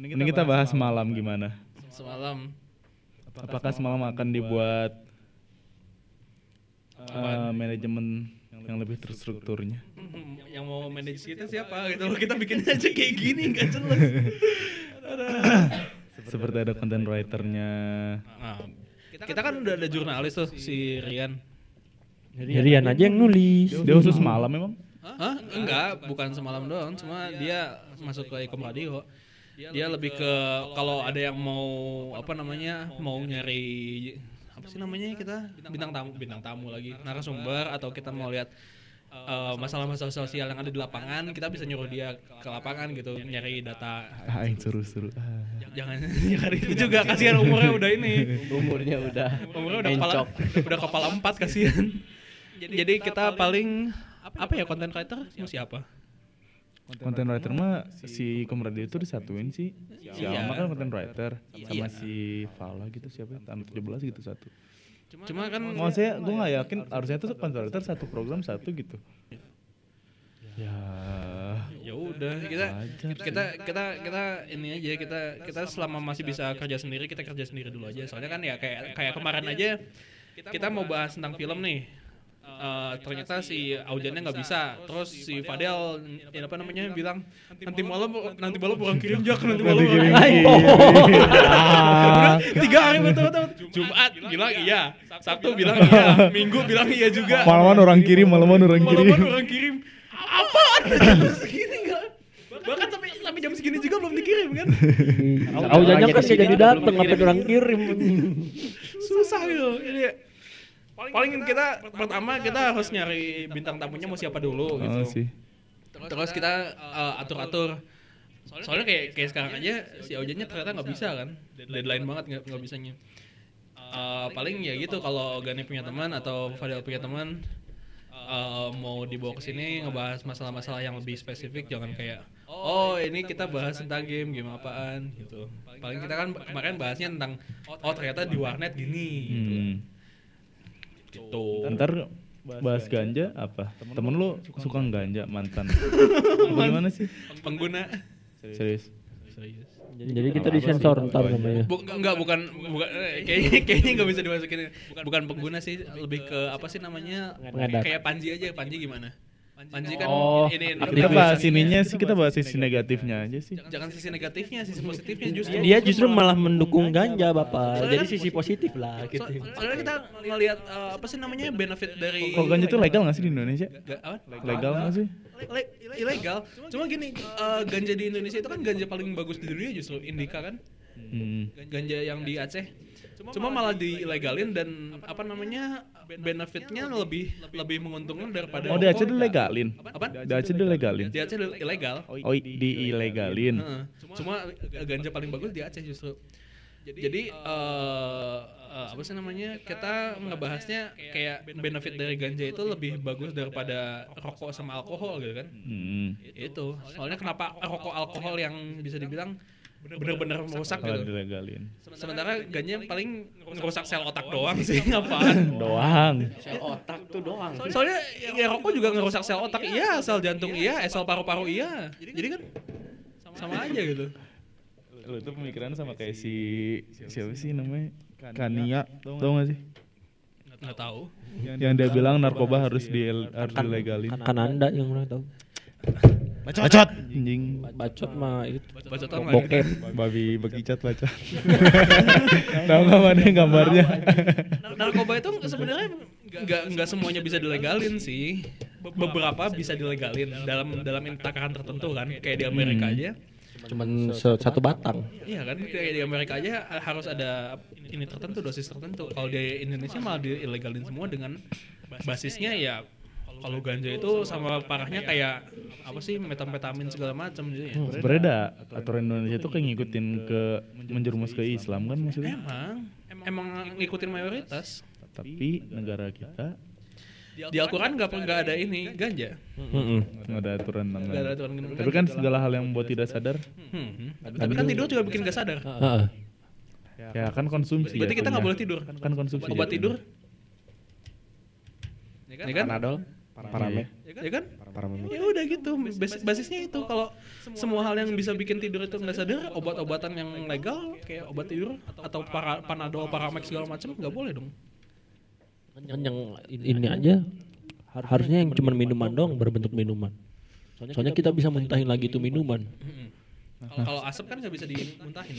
Mending kita bahas malam gimana? Semalam. Apakah semalam akan dibuat eh, manajemen yang lebih terstrukturnya? <laughs> Yang mau manage kita <laughs> siapa gitu loh kita bikin aja kayak gini nggak jelas <laughs> Seperti ada content writernya. nah, kita kan udah ada jurnalis tuh si Rian Rian aja yang nulis. Dia khusus malam memang? Hah? Enggak, bukan semalam doang, cuma dia masuk ke Ikom Radio. Dia lebih ke kalau ada yang mau apa namanya, mau nyari apa sih namanya kita? bintang tamu. bintang tamu lagi narasumber atau kita mau lihat eh, masalah-masalah sosial yang ada di lapangan kita bisa nyuruh dia ke lapangan gitu nyari data. Ah, yang seru-seru. Ah. jangan. <laughs> Jangan itu juga kasihan umurnya udah ini. <laughs> Umurnya udah umurnya udah kepala udah kepala empat kasihan. <laughs> Jadi kita paling apa ya konten writer mau siapa Content writer mah si Komradio itu disatuin sih. Si Iya. Alma kan content writer Iya. sama si Fala gitu siapa? Tahun 17 gitu satu. cuma kan Maksudnya gue gak yakin harusnya tuh content writer satu program satu gitu. Ya. ya udah kita Wajar kita kita kita ini aja kita kita selama masih bisa kerja sendiri kita kerja sendiri dulu aja soalnya kan ya kayak kayak kemarin aja kita mau bahas tentang film nih Eh, ternyata si Aujannya nggak bisa terus si Fadel ya apa namanya bilang nanti malam nanti malam orang kirim jak nanti malam kirim. kirim." Ah. <laughs> tiga hari betul-betul Jumat bilang iya Sabtu bilang iya Minggu bilang iya juga Malaman orang kirim, malaman orang kirim. Malaman orang kirim. Apaan? <laughs> Segini enggak? Bahkan sampai sampai jam segini juga belum dikirim kan? <laughs> Aujanya kan gak jadi dateng, ngapain orang kirim. Susah gitu. Paling kita pertama kita harus nyari bintang tamunya mau siapa dulu Oh, gitu. sih. Terus kita uh, atur-atur. Soalnya kayak kayak sekarang aja si Aujannya ternyata nggak bisa kan, deadline banget nggak nggak bisanya. Uh, paling ya gitu kalau Gani punya teman atau Fadil punya teman uh, mau dibawa ke sini ngebahas masalah-masalah yang lebih spesifik jangan kayak oh ini kita bahas tentang game game apaan gitu paling kita kan kemarin bahasnya tentang oh ternyata di warnet gini gitu, Hmm. Gitu. Ntar bahas ganja apa? Temen lu suka ganja mantan? <laughs> Apa gimana sih? pengguna Serius. serius Jadi kita disensor ntar namanya. Bu, enggak bukan bukan eh, kayaknya <laughs> kayaknya nggak bisa dimasukin bukan pengguna sih lebih ke apa sih namanya Pengedar. kayak Panji aja Panji gimana Panji kan Oh, ini Kita bahas ininya sih, kita bahas sisi negatifnya aja sih. jangan sisi negatifnya sisi positifnya justru Dia justru malah mendukung ganja bapak. Jadi sisi positif lah So- gitu. soalnya kita ngelihat eh, apa sih namanya benefit dari Kalau ganja itu legal gak sih di Indonesia? Legal gak sih? Le- ilegal cuma gini eh, ganja di Indonesia itu kan ganja paling bagus di dunia justru Indica kan Hmm. ganja yang di Aceh cuma malah dilegalin dan apa namanya benefitnya lebih lebih menguntungkan daripada Oh di Aceh dilegalin? apa Di Aceh dilegalin? di Aceh ilegal Oh di ilegalin? Heeh. cuma ganja paling bagus di Aceh justru jadi eh, eh, apa sih namanya kita ngebahasnya kayak benefit dari ganja itu lebih bagus daripada rokok sama alkohol gitu kan Hmm. itu soalnya kenapa rokok alkohol yang bisa dibilang benar-benar merusak gitu dilegalin. sementara ganja yang paling ngerusak sel otak doang sih <laughs> apaan <laughs> Doang. Sel otak tuh doang. So- soalnya ya rokok juga ngerusak sel otak iya sel jantung iya eh, sel paru-paru iya jadi kan sama aja gitu Lu tuh pemikiran sama kayak si siapa sih namanya? Kania. Tau gak sih? nggak tahu Yang dia bilang narkoba harus di harus dilegalin. Kan anda yang orang tahu. <laughs> Bacot. Anjing. Bacot mah itu. bacotan mah Bokep. Babi begicat bacot. <laughs> Tahu nggak mana gambarnya? Nar- narkoba itu sebenarnya nggak nggak semuanya bisa dilegalin sih Be- beberapa bisa dilegalin dalam dalam takaran tertentu kan kayak di Amerika Hmm. aja Cuman satu batang. iya kan kayak di Amerika aja harus ada ini tertentu dosis tertentu kalau di Indonesia malah dilegalin semua dengan basisnya ya kalau ganja itu sama parahnya kayak apa sih metamfetamin segala macam gitu ya. Sebenarnya ada aturan Indonesia tuh kayak ngikutin ke menjerumus ke Islam kan maksudnya. Emang emang ngikutin mayoritas. Tapi negara kita Di Al-Qur'an nggak nggak ada ini ganja. Nggak ada aturan tentang Nggak ada ganja. aturan ganja. Tapi kan segala hal yang membuat tidak sadar, Hmm. Tapi kan tidur juga bikin gak sadar. Heeh. ya kan konsumsi. Berarti kita nggak boleh tidur. Kan konsumsi. Obat tidur. Ya kan? Panadol, Parame, Ya kan? Parame. Ya udah gitu. Bas- basisnya itu kalau semua hal yang bisa bikin tidur itu nggak sadar, obat-obatan yang legal kayak obat tidur atau para, panadol, paramex segala macam nggak boleh dong. Kan yang ini aja har- harusnya yang cuma minuman dong berbentuk minuman. Soalnya kita bisa muntahin lagi itu minuman. Kalau- Kalau asap kan nggak bisa dimuntahin.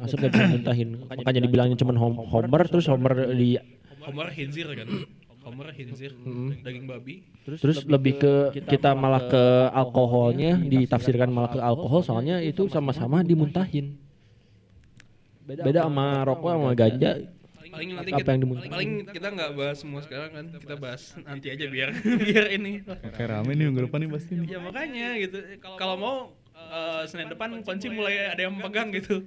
Asap gak bisa muntahin. Makanya dibilangnya cuma hom- homer terus homer di Homer hinzir kan. Homer hinzir, daging babi. terus lebih ke kita malah ke alkoholnya ditafsirkan malah ke alkohol soalnya itu sama-sama dimuntahin. Beda sama rokok sama ganja. Paling nanti Apa kita, yang dimuntahin? paling kita nggak bahas semua sekarang kan. Kita bahas nanti aja biar <laughs> biar ini. Kayak rame nih minggu depan nih pasti nih. Ya makanya gitu. Kalau mau eh, Senin depan kunci mulai ada yang pegang gitu.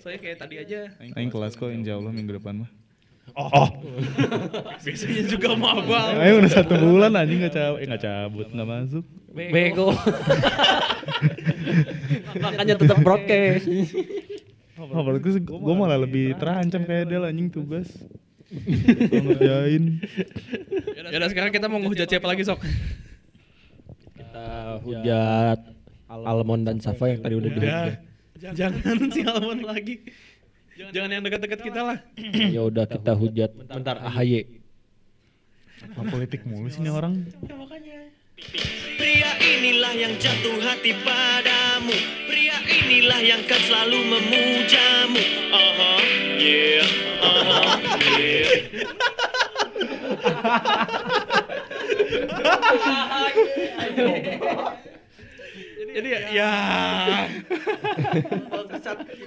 Saya kayak tadi aja. Aing kelas kok insya Allah minggu depan mah. <laughs> Biasanya juga mabal. Ayo udah satu bulan anjing nggak cabut, eh nggak cabut, nggak masuk. Bego. <laughs> Makanya tetap broadcast. Oh, berarti gue malah lebih terancam kayak dia anjing tugas. Ngerjain. Ya udah sekarang kita mau ngehujat siapa lagi sok? Kita hujat Almond dan Safa yang tadi udah dihujat. Jangan si Almond lagi. Jangan yang dekat-dekat kita lah. Ya udah kita hujat bentar AHY. Apa politik mulu sih nih orang? Ya makanya. Pria inilah yang jatuh hati padamu Pria inilah yang kan selalu memujamu Aha, yeah, aha, yeah <laughs> <laughs> Jadi ya, ya.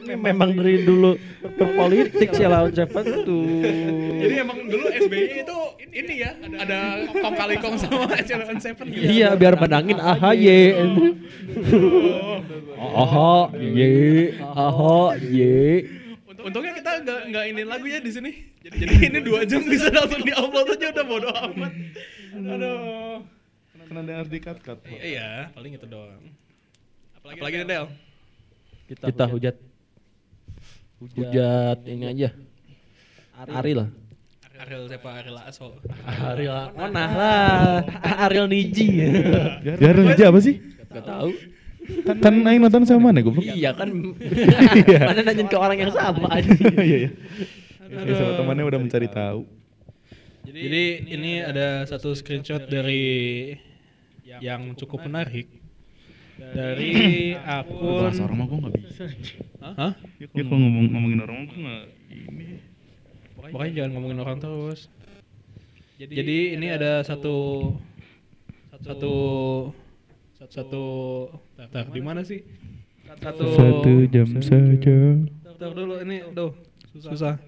Memang dari dulu berpolitik sih lawan siapa tuh. Jadi emang dulu SBY itu ini ya, ada kong kali kong sama <laughs> Echelon Seven gitu. Iya biar menangin AHY. Aha, ye, aha, ye. Untungnya kita nggak nggak ini lagu ya di sini. Jadi, jadi ini dua jam bisa langsung diupload aja udah bodo amat. Aduh. Ada yang harus di-cut-cut. Iya, paling itu doang. Apalagi, Apalagi Del. Kita hujat. Hujat ini aja. Aril. Ariel siapa Ariel Aso. Aril mana lah? Aril Niji. Jarang aja apa sih? Gak tahu. Kan kan aing nonton sama mana goblok? Iya kan. Mana nanyain ke orang yang sama aja. <laughs> Iya iya. Ya, sama temannya udah mencari tahu. Jadi, ini ada satu screenshot dari yang cukup menarik dari akun Bahasa orang mah gue nggak bisa. Hah? Ya kalau ngomong ngomongin orang mah gue nggak ini. Makanya jangan ngomongin orang terus. Jadi, ini ada satu satu satu tar di mana sih? Satu jam saja. Tar dulu ini tuh susah.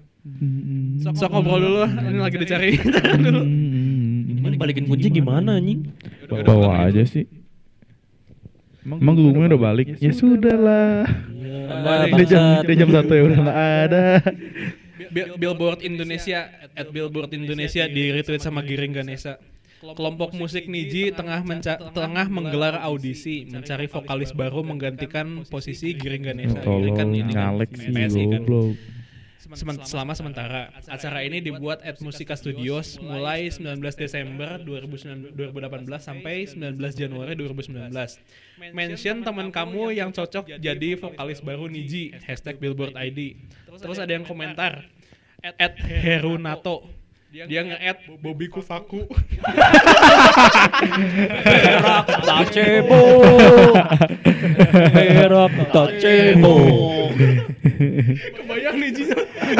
Sok, sok ngobrol dulu lah, ini lagi dicari. <laughs> Dulu. Ini balikin kunci gimana anjing? Bawa aja sih. Emang gugumnya udah balik? Ya sudah lah. Ah, Udah jam, udah jam satu ya udah nggak ada. Bi- Billboard Indonesia at Billboard Indonesia di retweet sama Giring Ganesa. Kelompok musik Niji tengah menca- tengah menggelar audisi mencari vokalis baru menggantikan posisi Giring Ganesa. Giring kan ini kan PSI kan. Semen- selama sementara. Acara ini dibuat at Musika Studios mulai 19 Desember 2019 2018 sampai 19 Januari 2019. Mention teman kamu yang cocok jadi vokalis baru Niji, hashtag Billboard ID. Terus ada yang komentar, at Herunato. Dia nge-add Bobby Kufaku. Berak tacebo. Berak tacebo. Kebayang Niji,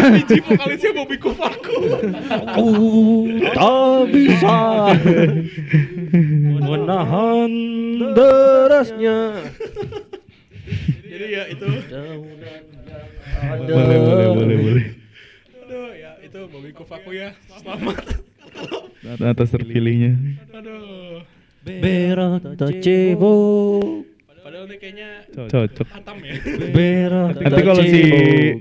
Niji vokalisnya Bobby Kufaku. Aku tak bisa menahan derasnya. Jadi ya itu, Boleh boleh boleh boleh. Itu Bobby Kufaku ya. <laughs> Selamat. atas terpilihnya. Aduh. Berata cebok. Padahal ini kayaknya Cocok. hatam ya. Berata Nanti kalau si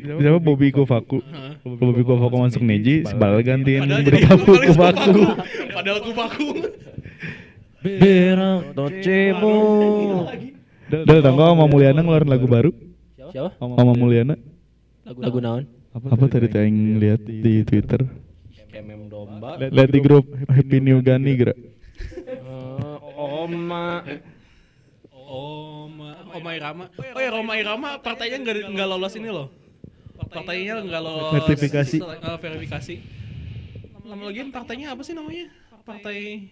siapa Bobby Kovaku, kalau Bobby Kovaku masuk Neji, sebal gantiin berpaku vokalis Kovaku. Padahal kupaku. Berata cebok. Del, tau nggak sama Mulyana ngeluarin lagu baru? Siapa? Sama Mulyana? Lagu naon? Apa tadi tuh yang lihat di Twitter? Kemem domba. Lihat di grup Happy New Gani gerak. Oma. Oma, Oma Irama. Oh ya Roma Irama partainya nggak nggak lolos ini loh. Partainya nggak lolos Verifikasi. eh, verifikasi. Lama lagi partainya apa sih namanya? Partai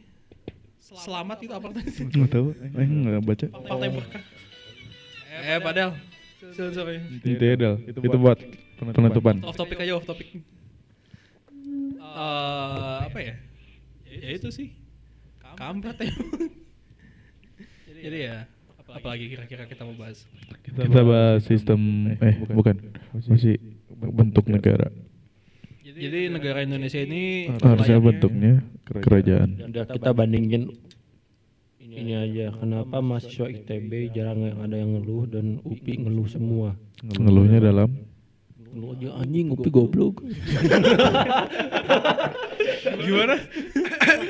Selamat itu apa partainya? Nggak tahu, eh nggak baca. Partai Berkah. Eh padahal. Sorry, sorry. Itu buat penutupan. Off topic aja off topic. Eh apa ya? Ya itu sih. Kampret ya. <laughs> Jadi ya, apalagi kira-kira kita mau bahas. Kita bahas sistem, eh bukan, masih bentuk negara. Jadi negara Indonesia ini Harusnya bentuknya kerajaan. Udah kita bandingin ini aja kenapa mahasiswa ITB jarang yang ada yang ngeluh dan UPI ngeluh semua? Ngeluhnya dalam ngeluh aja anjing UPI goblok <laughs> Gimana?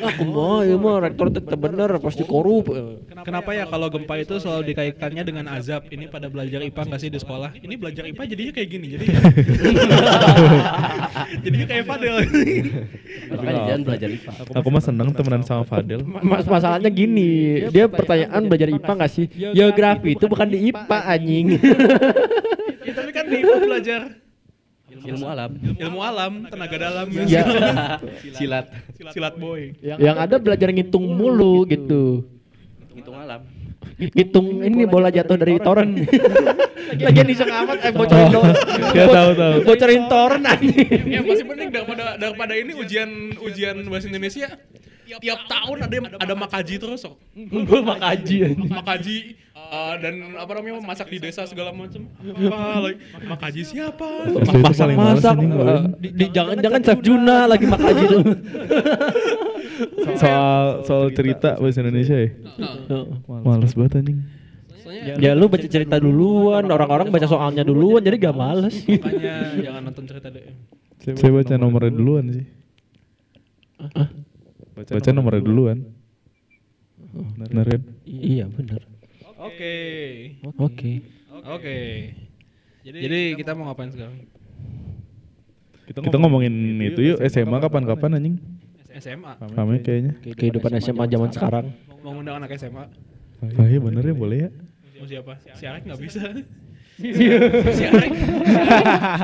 aku mau ya mah rektor tetap bener pasti korup Kenapa ya kalau gempa itu selalu dikaitkannya dengan azab? Ini pada belajar IPA nggak sih di sekolah? Ini belajar IPA jadinya kayak gini, jadi <laughs> jadinya kayak Fadel. Makanya jangan belajar IPA. Aku mah seneng temenan sama Fadel. Mas masalahnya gini dia pertanyaan belajar IPA nggak sih geografi itu bukan di IPA anjing <laughs> ya, tapi kan di IPA belajar Ilmu alam. ilmu alam, tenaga dalam, ya Silat. silat boy. yang ada belajar ngitung mulu gitu Hitung alam. ngitung ini bola jatuh dari toren <laughs> lagian iseng amat eh bocorin Oh, toren <laughs> ya tahu tahu. bocorin toren anjing Ya masih penting daripada daripada ini ujian ujian bahasa Indonesia. Tiap tahun ada ada makaji terus kok. gue makaji anjing Makaji eh, dan apa namanya masak di desa segala macam. Apa lagi? Makaji siapa? Masak di, di- jangan jangan chef Juna lagi makaji tuh <laughs> soal soal cerita bahasa Indonesia ya. Males banget anjing. ya lu baca cerita duluan orang-orang baca soalnya duluan jadi gak males Makanya <laughs> jangan nonton cerita deh. Saya baca nomornya duluan sih. Baca nomornya duluan. Bener kan? iya bener Oke. oke Oke. Jadi, Jadi kita mau ngapain sekarang? Kita ngomongin itu yuk SMA kapan-kapan anjing. SMA. Kami kayaknya. kehidupan SMA zaman sekarang Mau ngundang anak SMA. Ah iya bener ya boleh ya. Mau siapa? Si Arek nggak bisa. <laughs> si Arek.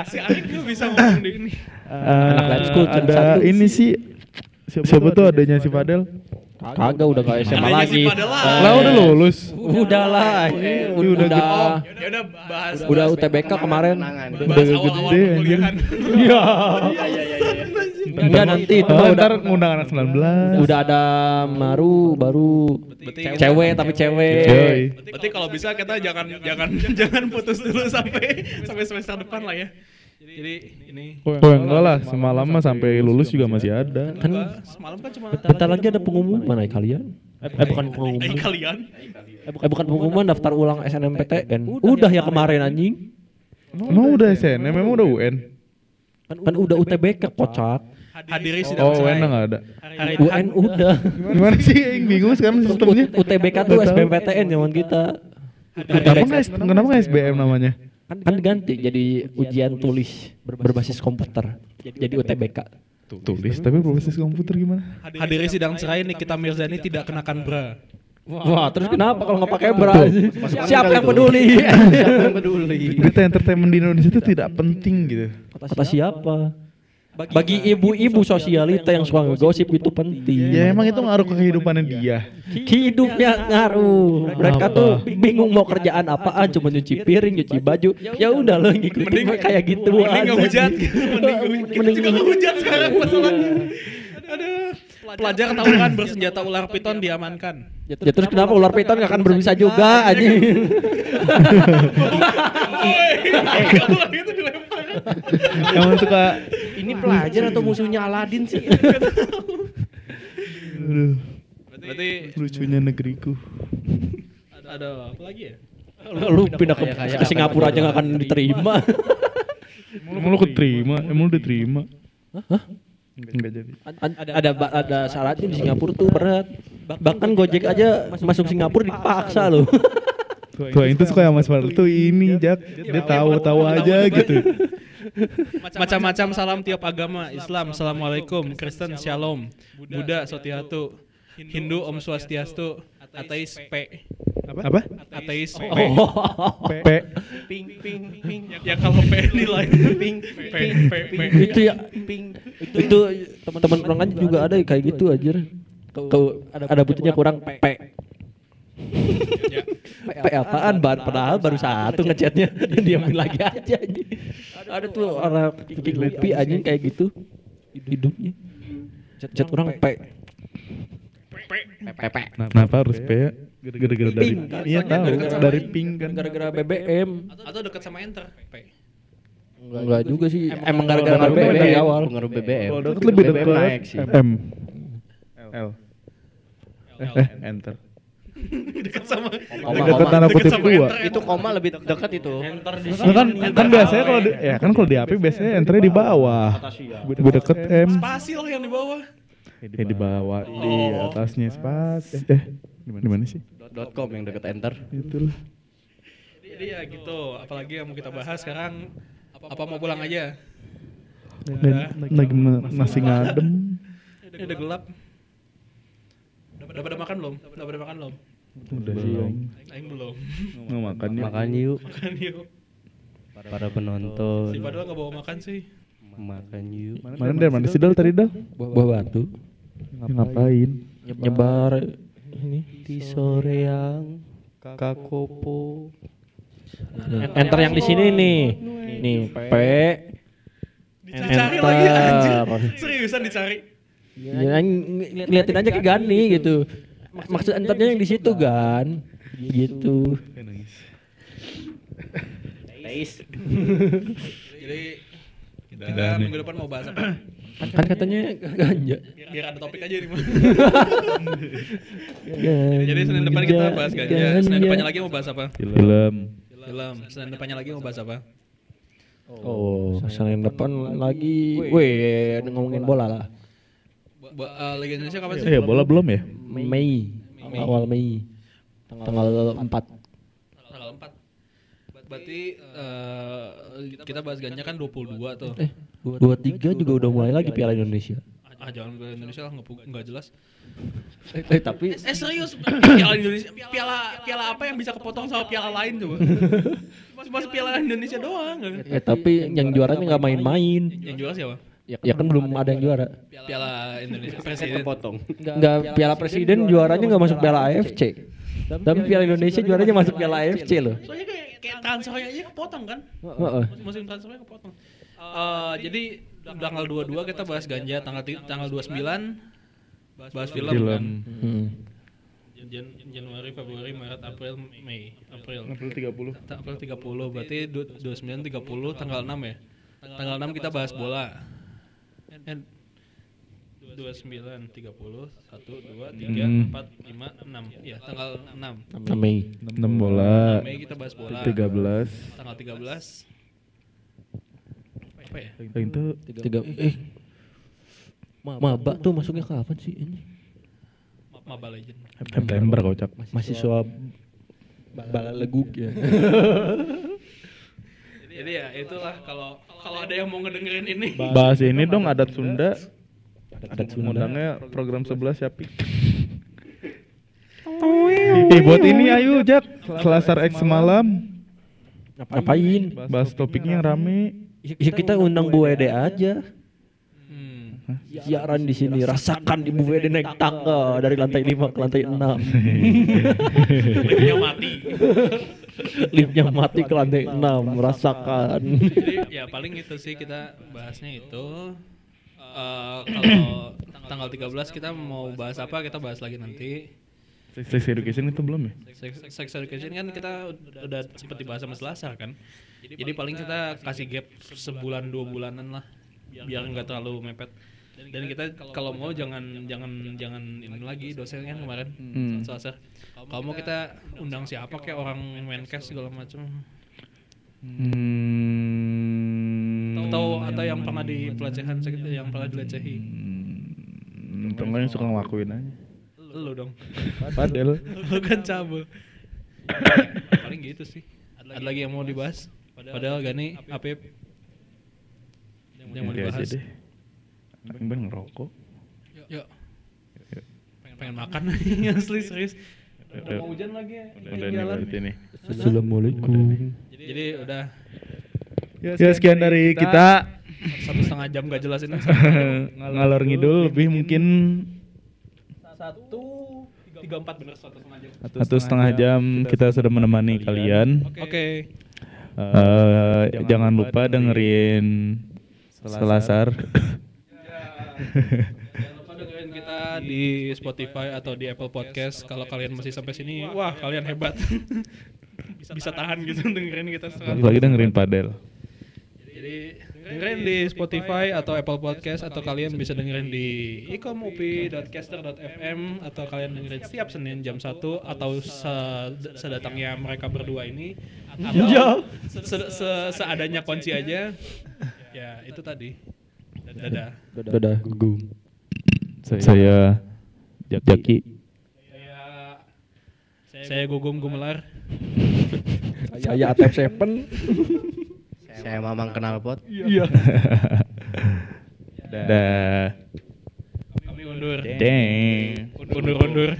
Si Arek nggak bisa ngomong di ini. Anak lab school ada ini sih siapa, tuh adanya si Fadel? Kagak udah gak SMA lagi lah. Udah lulus. udah lah anjing. udah udah gede. udah, Ya udah bahas. udah UTBK kemarin udah gede, iya Iya iya iya iya. enggak nanti itu Oh, udah ntar ngundang anak 19. udah ada maru baru Berarti- cewek tapi cewek. Berarti kalau bisa kita jangan jangan <laughs> jangan putus dulu sampai sampai semester depan lah ya. Jadi ini. Oh enggak lah, semalam mah sampai lulus juga masih ada. kan Enggak, semalam kan cuma bentar lagi ada pengumuman. ay kalian. Eh bukan eh, pengumuman. kalian. eh bukan pengumuman daftar ulang SNMPTN udah ya kemarin anjing. Emang udah SNM, emang udah UN? kan udah UTBK kocak Hadiri sidang Oh, UN cerai. nggak ada. UN udah. Gimana sih? Yang bingung sekarang sistemnya. UTBK tuh SBMPTN zaman kita. Kenapa nggak S- kenapa nggak SBM namanya? Kan ganti jadi ujian tulis ber- berbasis komputer jadi UTBK Tulis, tapi berbasis komputer gimana? Hadiri sidang cerai Nikita Mirzani tidak kenakan bra. Wah, terus kenapa kalau nggak pakai bra? Siapa yang peduli? Siapa yang peduli? Berita entertainment di Indonesia itu tidak penting gitu. Kata siapa? Bagi ibu-ibu sosialita yang suka ngegosip itu penting. Ya emang itu ngaruh ke kehidupannya dia. Hidupnya ngaruh. Mereka tuh bingung mau kerjaan apaan, cuma nyuci piring, nyuci baju. Ya udah lo ngikutin kayak gitu Mending ngehujat. Mending juga ngehujat sekarang masalahnya. Aduh. Pelajar tawuran bersenjata ular piton diamankan. Ya terus kenapa ular piton gak akan berbisa juga anjing? <laughs> Emang suka Ini pelajar atau musuhnya Aladin sih? <laughs> Aduh, Berarti lucunya negeriku. ada apa lagi ya? Lu pindah ke, ke Singapura aja gak akan diterima. Emang lu keterima? Emang lu diterima? Hah? Enggak jadi. Ada ada ada syaratnya di Singapura tuh berat. Bahkan Gojek aja masuk Singapura dipaksa loh. Tuh itu suka sama Mas Fadil tuh ini Jak, dia tahu-tahu aja gitu. Macam-macam salam tiap agama, Islam, Assalamualaikum, Kristen, Shalom, Buddha, Sotihatu, Hindu, Om Swastiastu, Ateis, P. Apa? Ateis, P. P. Ping ping ping. Ya kalau P ini lain. P, P, P, P. itu ya itu, itu teman-teman orang aja juga ada kayak gitu aja. Kalau ada, ada butuhnya kurang P. Ya. P apaan? Bar- Padahal baru satu ngechatnya <laughs> diamin lagi aja. anjing. Ada tuh orang bikin lupi aja kayak gitu hidupnya. Chat, orang P. Pepe. Kenapa harus P ya? Gara-gara dari Ping, kan? Iya tahu, Gara-gara- dari ping kan. Gara-gara BBM. Atau dekat sama enter, P. Enggak juga sih. Emang gara-gara BBM dari awal. Pengaruh BBM. Kalau lebih BBM dekat naik sih. M. L. Eh, enter. <laughs> Dekat sama Koma, Dekat koma. tanda Deket kutip enter. Itu koma lebih dekat itu. Nah, kan kan biasanya kalau di, ya kan kalau di HP biasanya enternya di bawah. Gue deket M. Spasi lah yang di bawah. Ya di bawah, di atasnya spas. Eh, di mana sih? Dot com yang dekat enter. Itulah. Jadi ya gitu, apalagi yang mau kita bahas sekarang apa mau pulang aja? Dan lagi nasi ngadem. Ini udah gelap. Udah, udah pada makan belum? Udah pada makan belum? Udah sih. Aing. Aing belum. Nggak makan ya. Makan yuk Makan yuk. para penonton. Si Padahal nggak bawa makan sih. Makan yuk. Mana dari mana sih Dal tadi Dal? Buah batu. Ngapain? Nyebar ini. Di sore yang kakopo. Enter yang di sini nih. Nih P. Dicari Enter. lagi anjir. Seriusan dicari. Ya, ng- ngeliatin aja ke Gani gitu. Maksud enternya yang di situ kan. Gitu. Jadi kita minggu depan mau bahas apa? Kan katanya ganja. Biar ada topik aja nih. <laughs> Jadi Senin depan kita bahas ganja. Senin depannya lagi mau bahas apa? Film. Film. Senin depannya lagi mau bahas apa? Oh, Senin depan lagi, weh ngomongin bola lah. Ba- eh, Liga Indonesia kapan sih? Eh, bola belum ya? Mei, awal Mei, tanggal 4 Tanggal 4. Berarti eh, kita bahas ganja kan 22 tuh. Eh, dua tiga juga udah mulai lagi Piala Indonesia. Ah jangan Piala Indonesia lah nggak pu- nggak jelas. Eh, tapi Eh serius Piala Indonesia Piala Piala apa yang bisa kepotong sama piala lain coba? Cuma Piala Indonesia doang. eh tapi yang juaranya nggak main-main. Yang juara siapa? Ya kan belum ada yang juara. Piala Indonesia Presiden. Kepotong. Nggak Piala Presiden juaranya nggak masuk Piala AFC. Tapi Piala Indonesia juaranya masuk Piala AFC loh. Soalnya kayak, kayak transfernya aja kepotong kan? Heeh. Musim transfernya kepotong. Eh, jadi tanggal 22 kita bahas ganja, tanggal tanggal 29 bahas film, Film. kan. Hmm. Jan- Januari, Februari, Maret, April, Mei, April. April 30. Ta- April 30 berarti du- 29 30 tanggal 6 ya. Tanggal 6 kita bahas bola. And 29 30 1 2 3 Hmm. 4 5 6. Ya, tanggal 6. Mei. 6 bola. Mei kita bahas bola. 13. Tanggal 13 apa ya? Itu Tiga. Eh. Maba tuh masuknya kapan sih ini? Mobile Legend. September kocak. Mahasiswa bala leguk ya. <laughs> Jadi ya itulah kalau kalau ada yang mau ngedengerin ini. Bahas ini dong adat Sunda. Adat Sunda. Undangnya program 11 Syapi. Eh buat ini ayo Jak, Selasar X semalam. Ngapain? Bahas topiknya yang rame. Ya kita undang Bu Wede aja. Siaran di sini rasakan Ibu Wede naik tangga dari lantai 5 ke lantai 6. Liftnya mati. Liftnya mati ke lantai 6, rasakan. Jadi ya paling itu sih kita bahasnya itu. Eh, kalau tanggal 13 kita mau bahas apa kita bahas lagi nanti. Sex education itu belum ya? Sex, sex education kan kita udah, udah seperti bahas sama Selasa kan. Jadi paling kita kasih gap sebulan dua bulanan lah biar nggak terlalu mepet. Dan kita kalau mau jangan jangan jangan ini lagi dosen kan kemarin. Hmm. Selasa. Kalau mau kita undang siapa kayak orang Menkes segala macam. Hmm. atau atau yang pernah di pelecehan yang pernah dilecehi. Hmm, yang suka ngelakuin aja. lu dong. <laughs> Padahal lu kan cabul. <coughs> Paling gitu sih. Ada lagi yang mau dibahas? Padahal Gani Apip. Yang mau dibahas Pengen banget ngerokok. yuk pengen makan. <laughs> Asli serius. Udah mau hujan lagi ya? Udah di nih jalan. berarti nih. Assalamualaikum. jadi udah. Ya sekian dari kita. satu setengah jam gak jelas ini <laughs> ngalor ngidul lebih mungkin satu tiga empat. Bener satu setengah jam. Satu setengah jam kita sudah menemani kalian. oke. Eh, jangan lupa dengerin Selasar. <laughs> Jangan lupa dengerin kita di Spotify atau di Apple Podcast. Kalau kalian masih sampai sini, wah kalian hebat. <laughs> Bisa tahan gitu <laughs> dengerin kita sekali. Lagi dengerin Padel. Jadi dengerin di Spotify atau Apple Podcast atau kalian bisa dengerin di ikomupi.caster.fm atau kalian dengerin setiap Senin jam 1 atau se- sedatangnya mereka berdua ini atau se- se- se- seadanya kunci aja. Ya, itu tadi. Dadah. Dadah, gugum. Saya Jaki. Saya saya Gugum Gumelar. <laughs> Saya Atep Seven. <laughs> Saya Mamang kenal pot. <laughs> Dah. Kami undur. Deng. Undur-undur.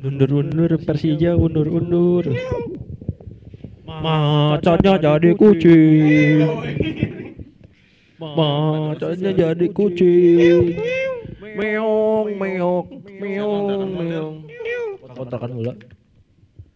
Undur-undur Persija undur-undur. Macannya jadi kucing. Macannya jadi kucing. Meong, meong, meong, meong. Kontrakan ulah.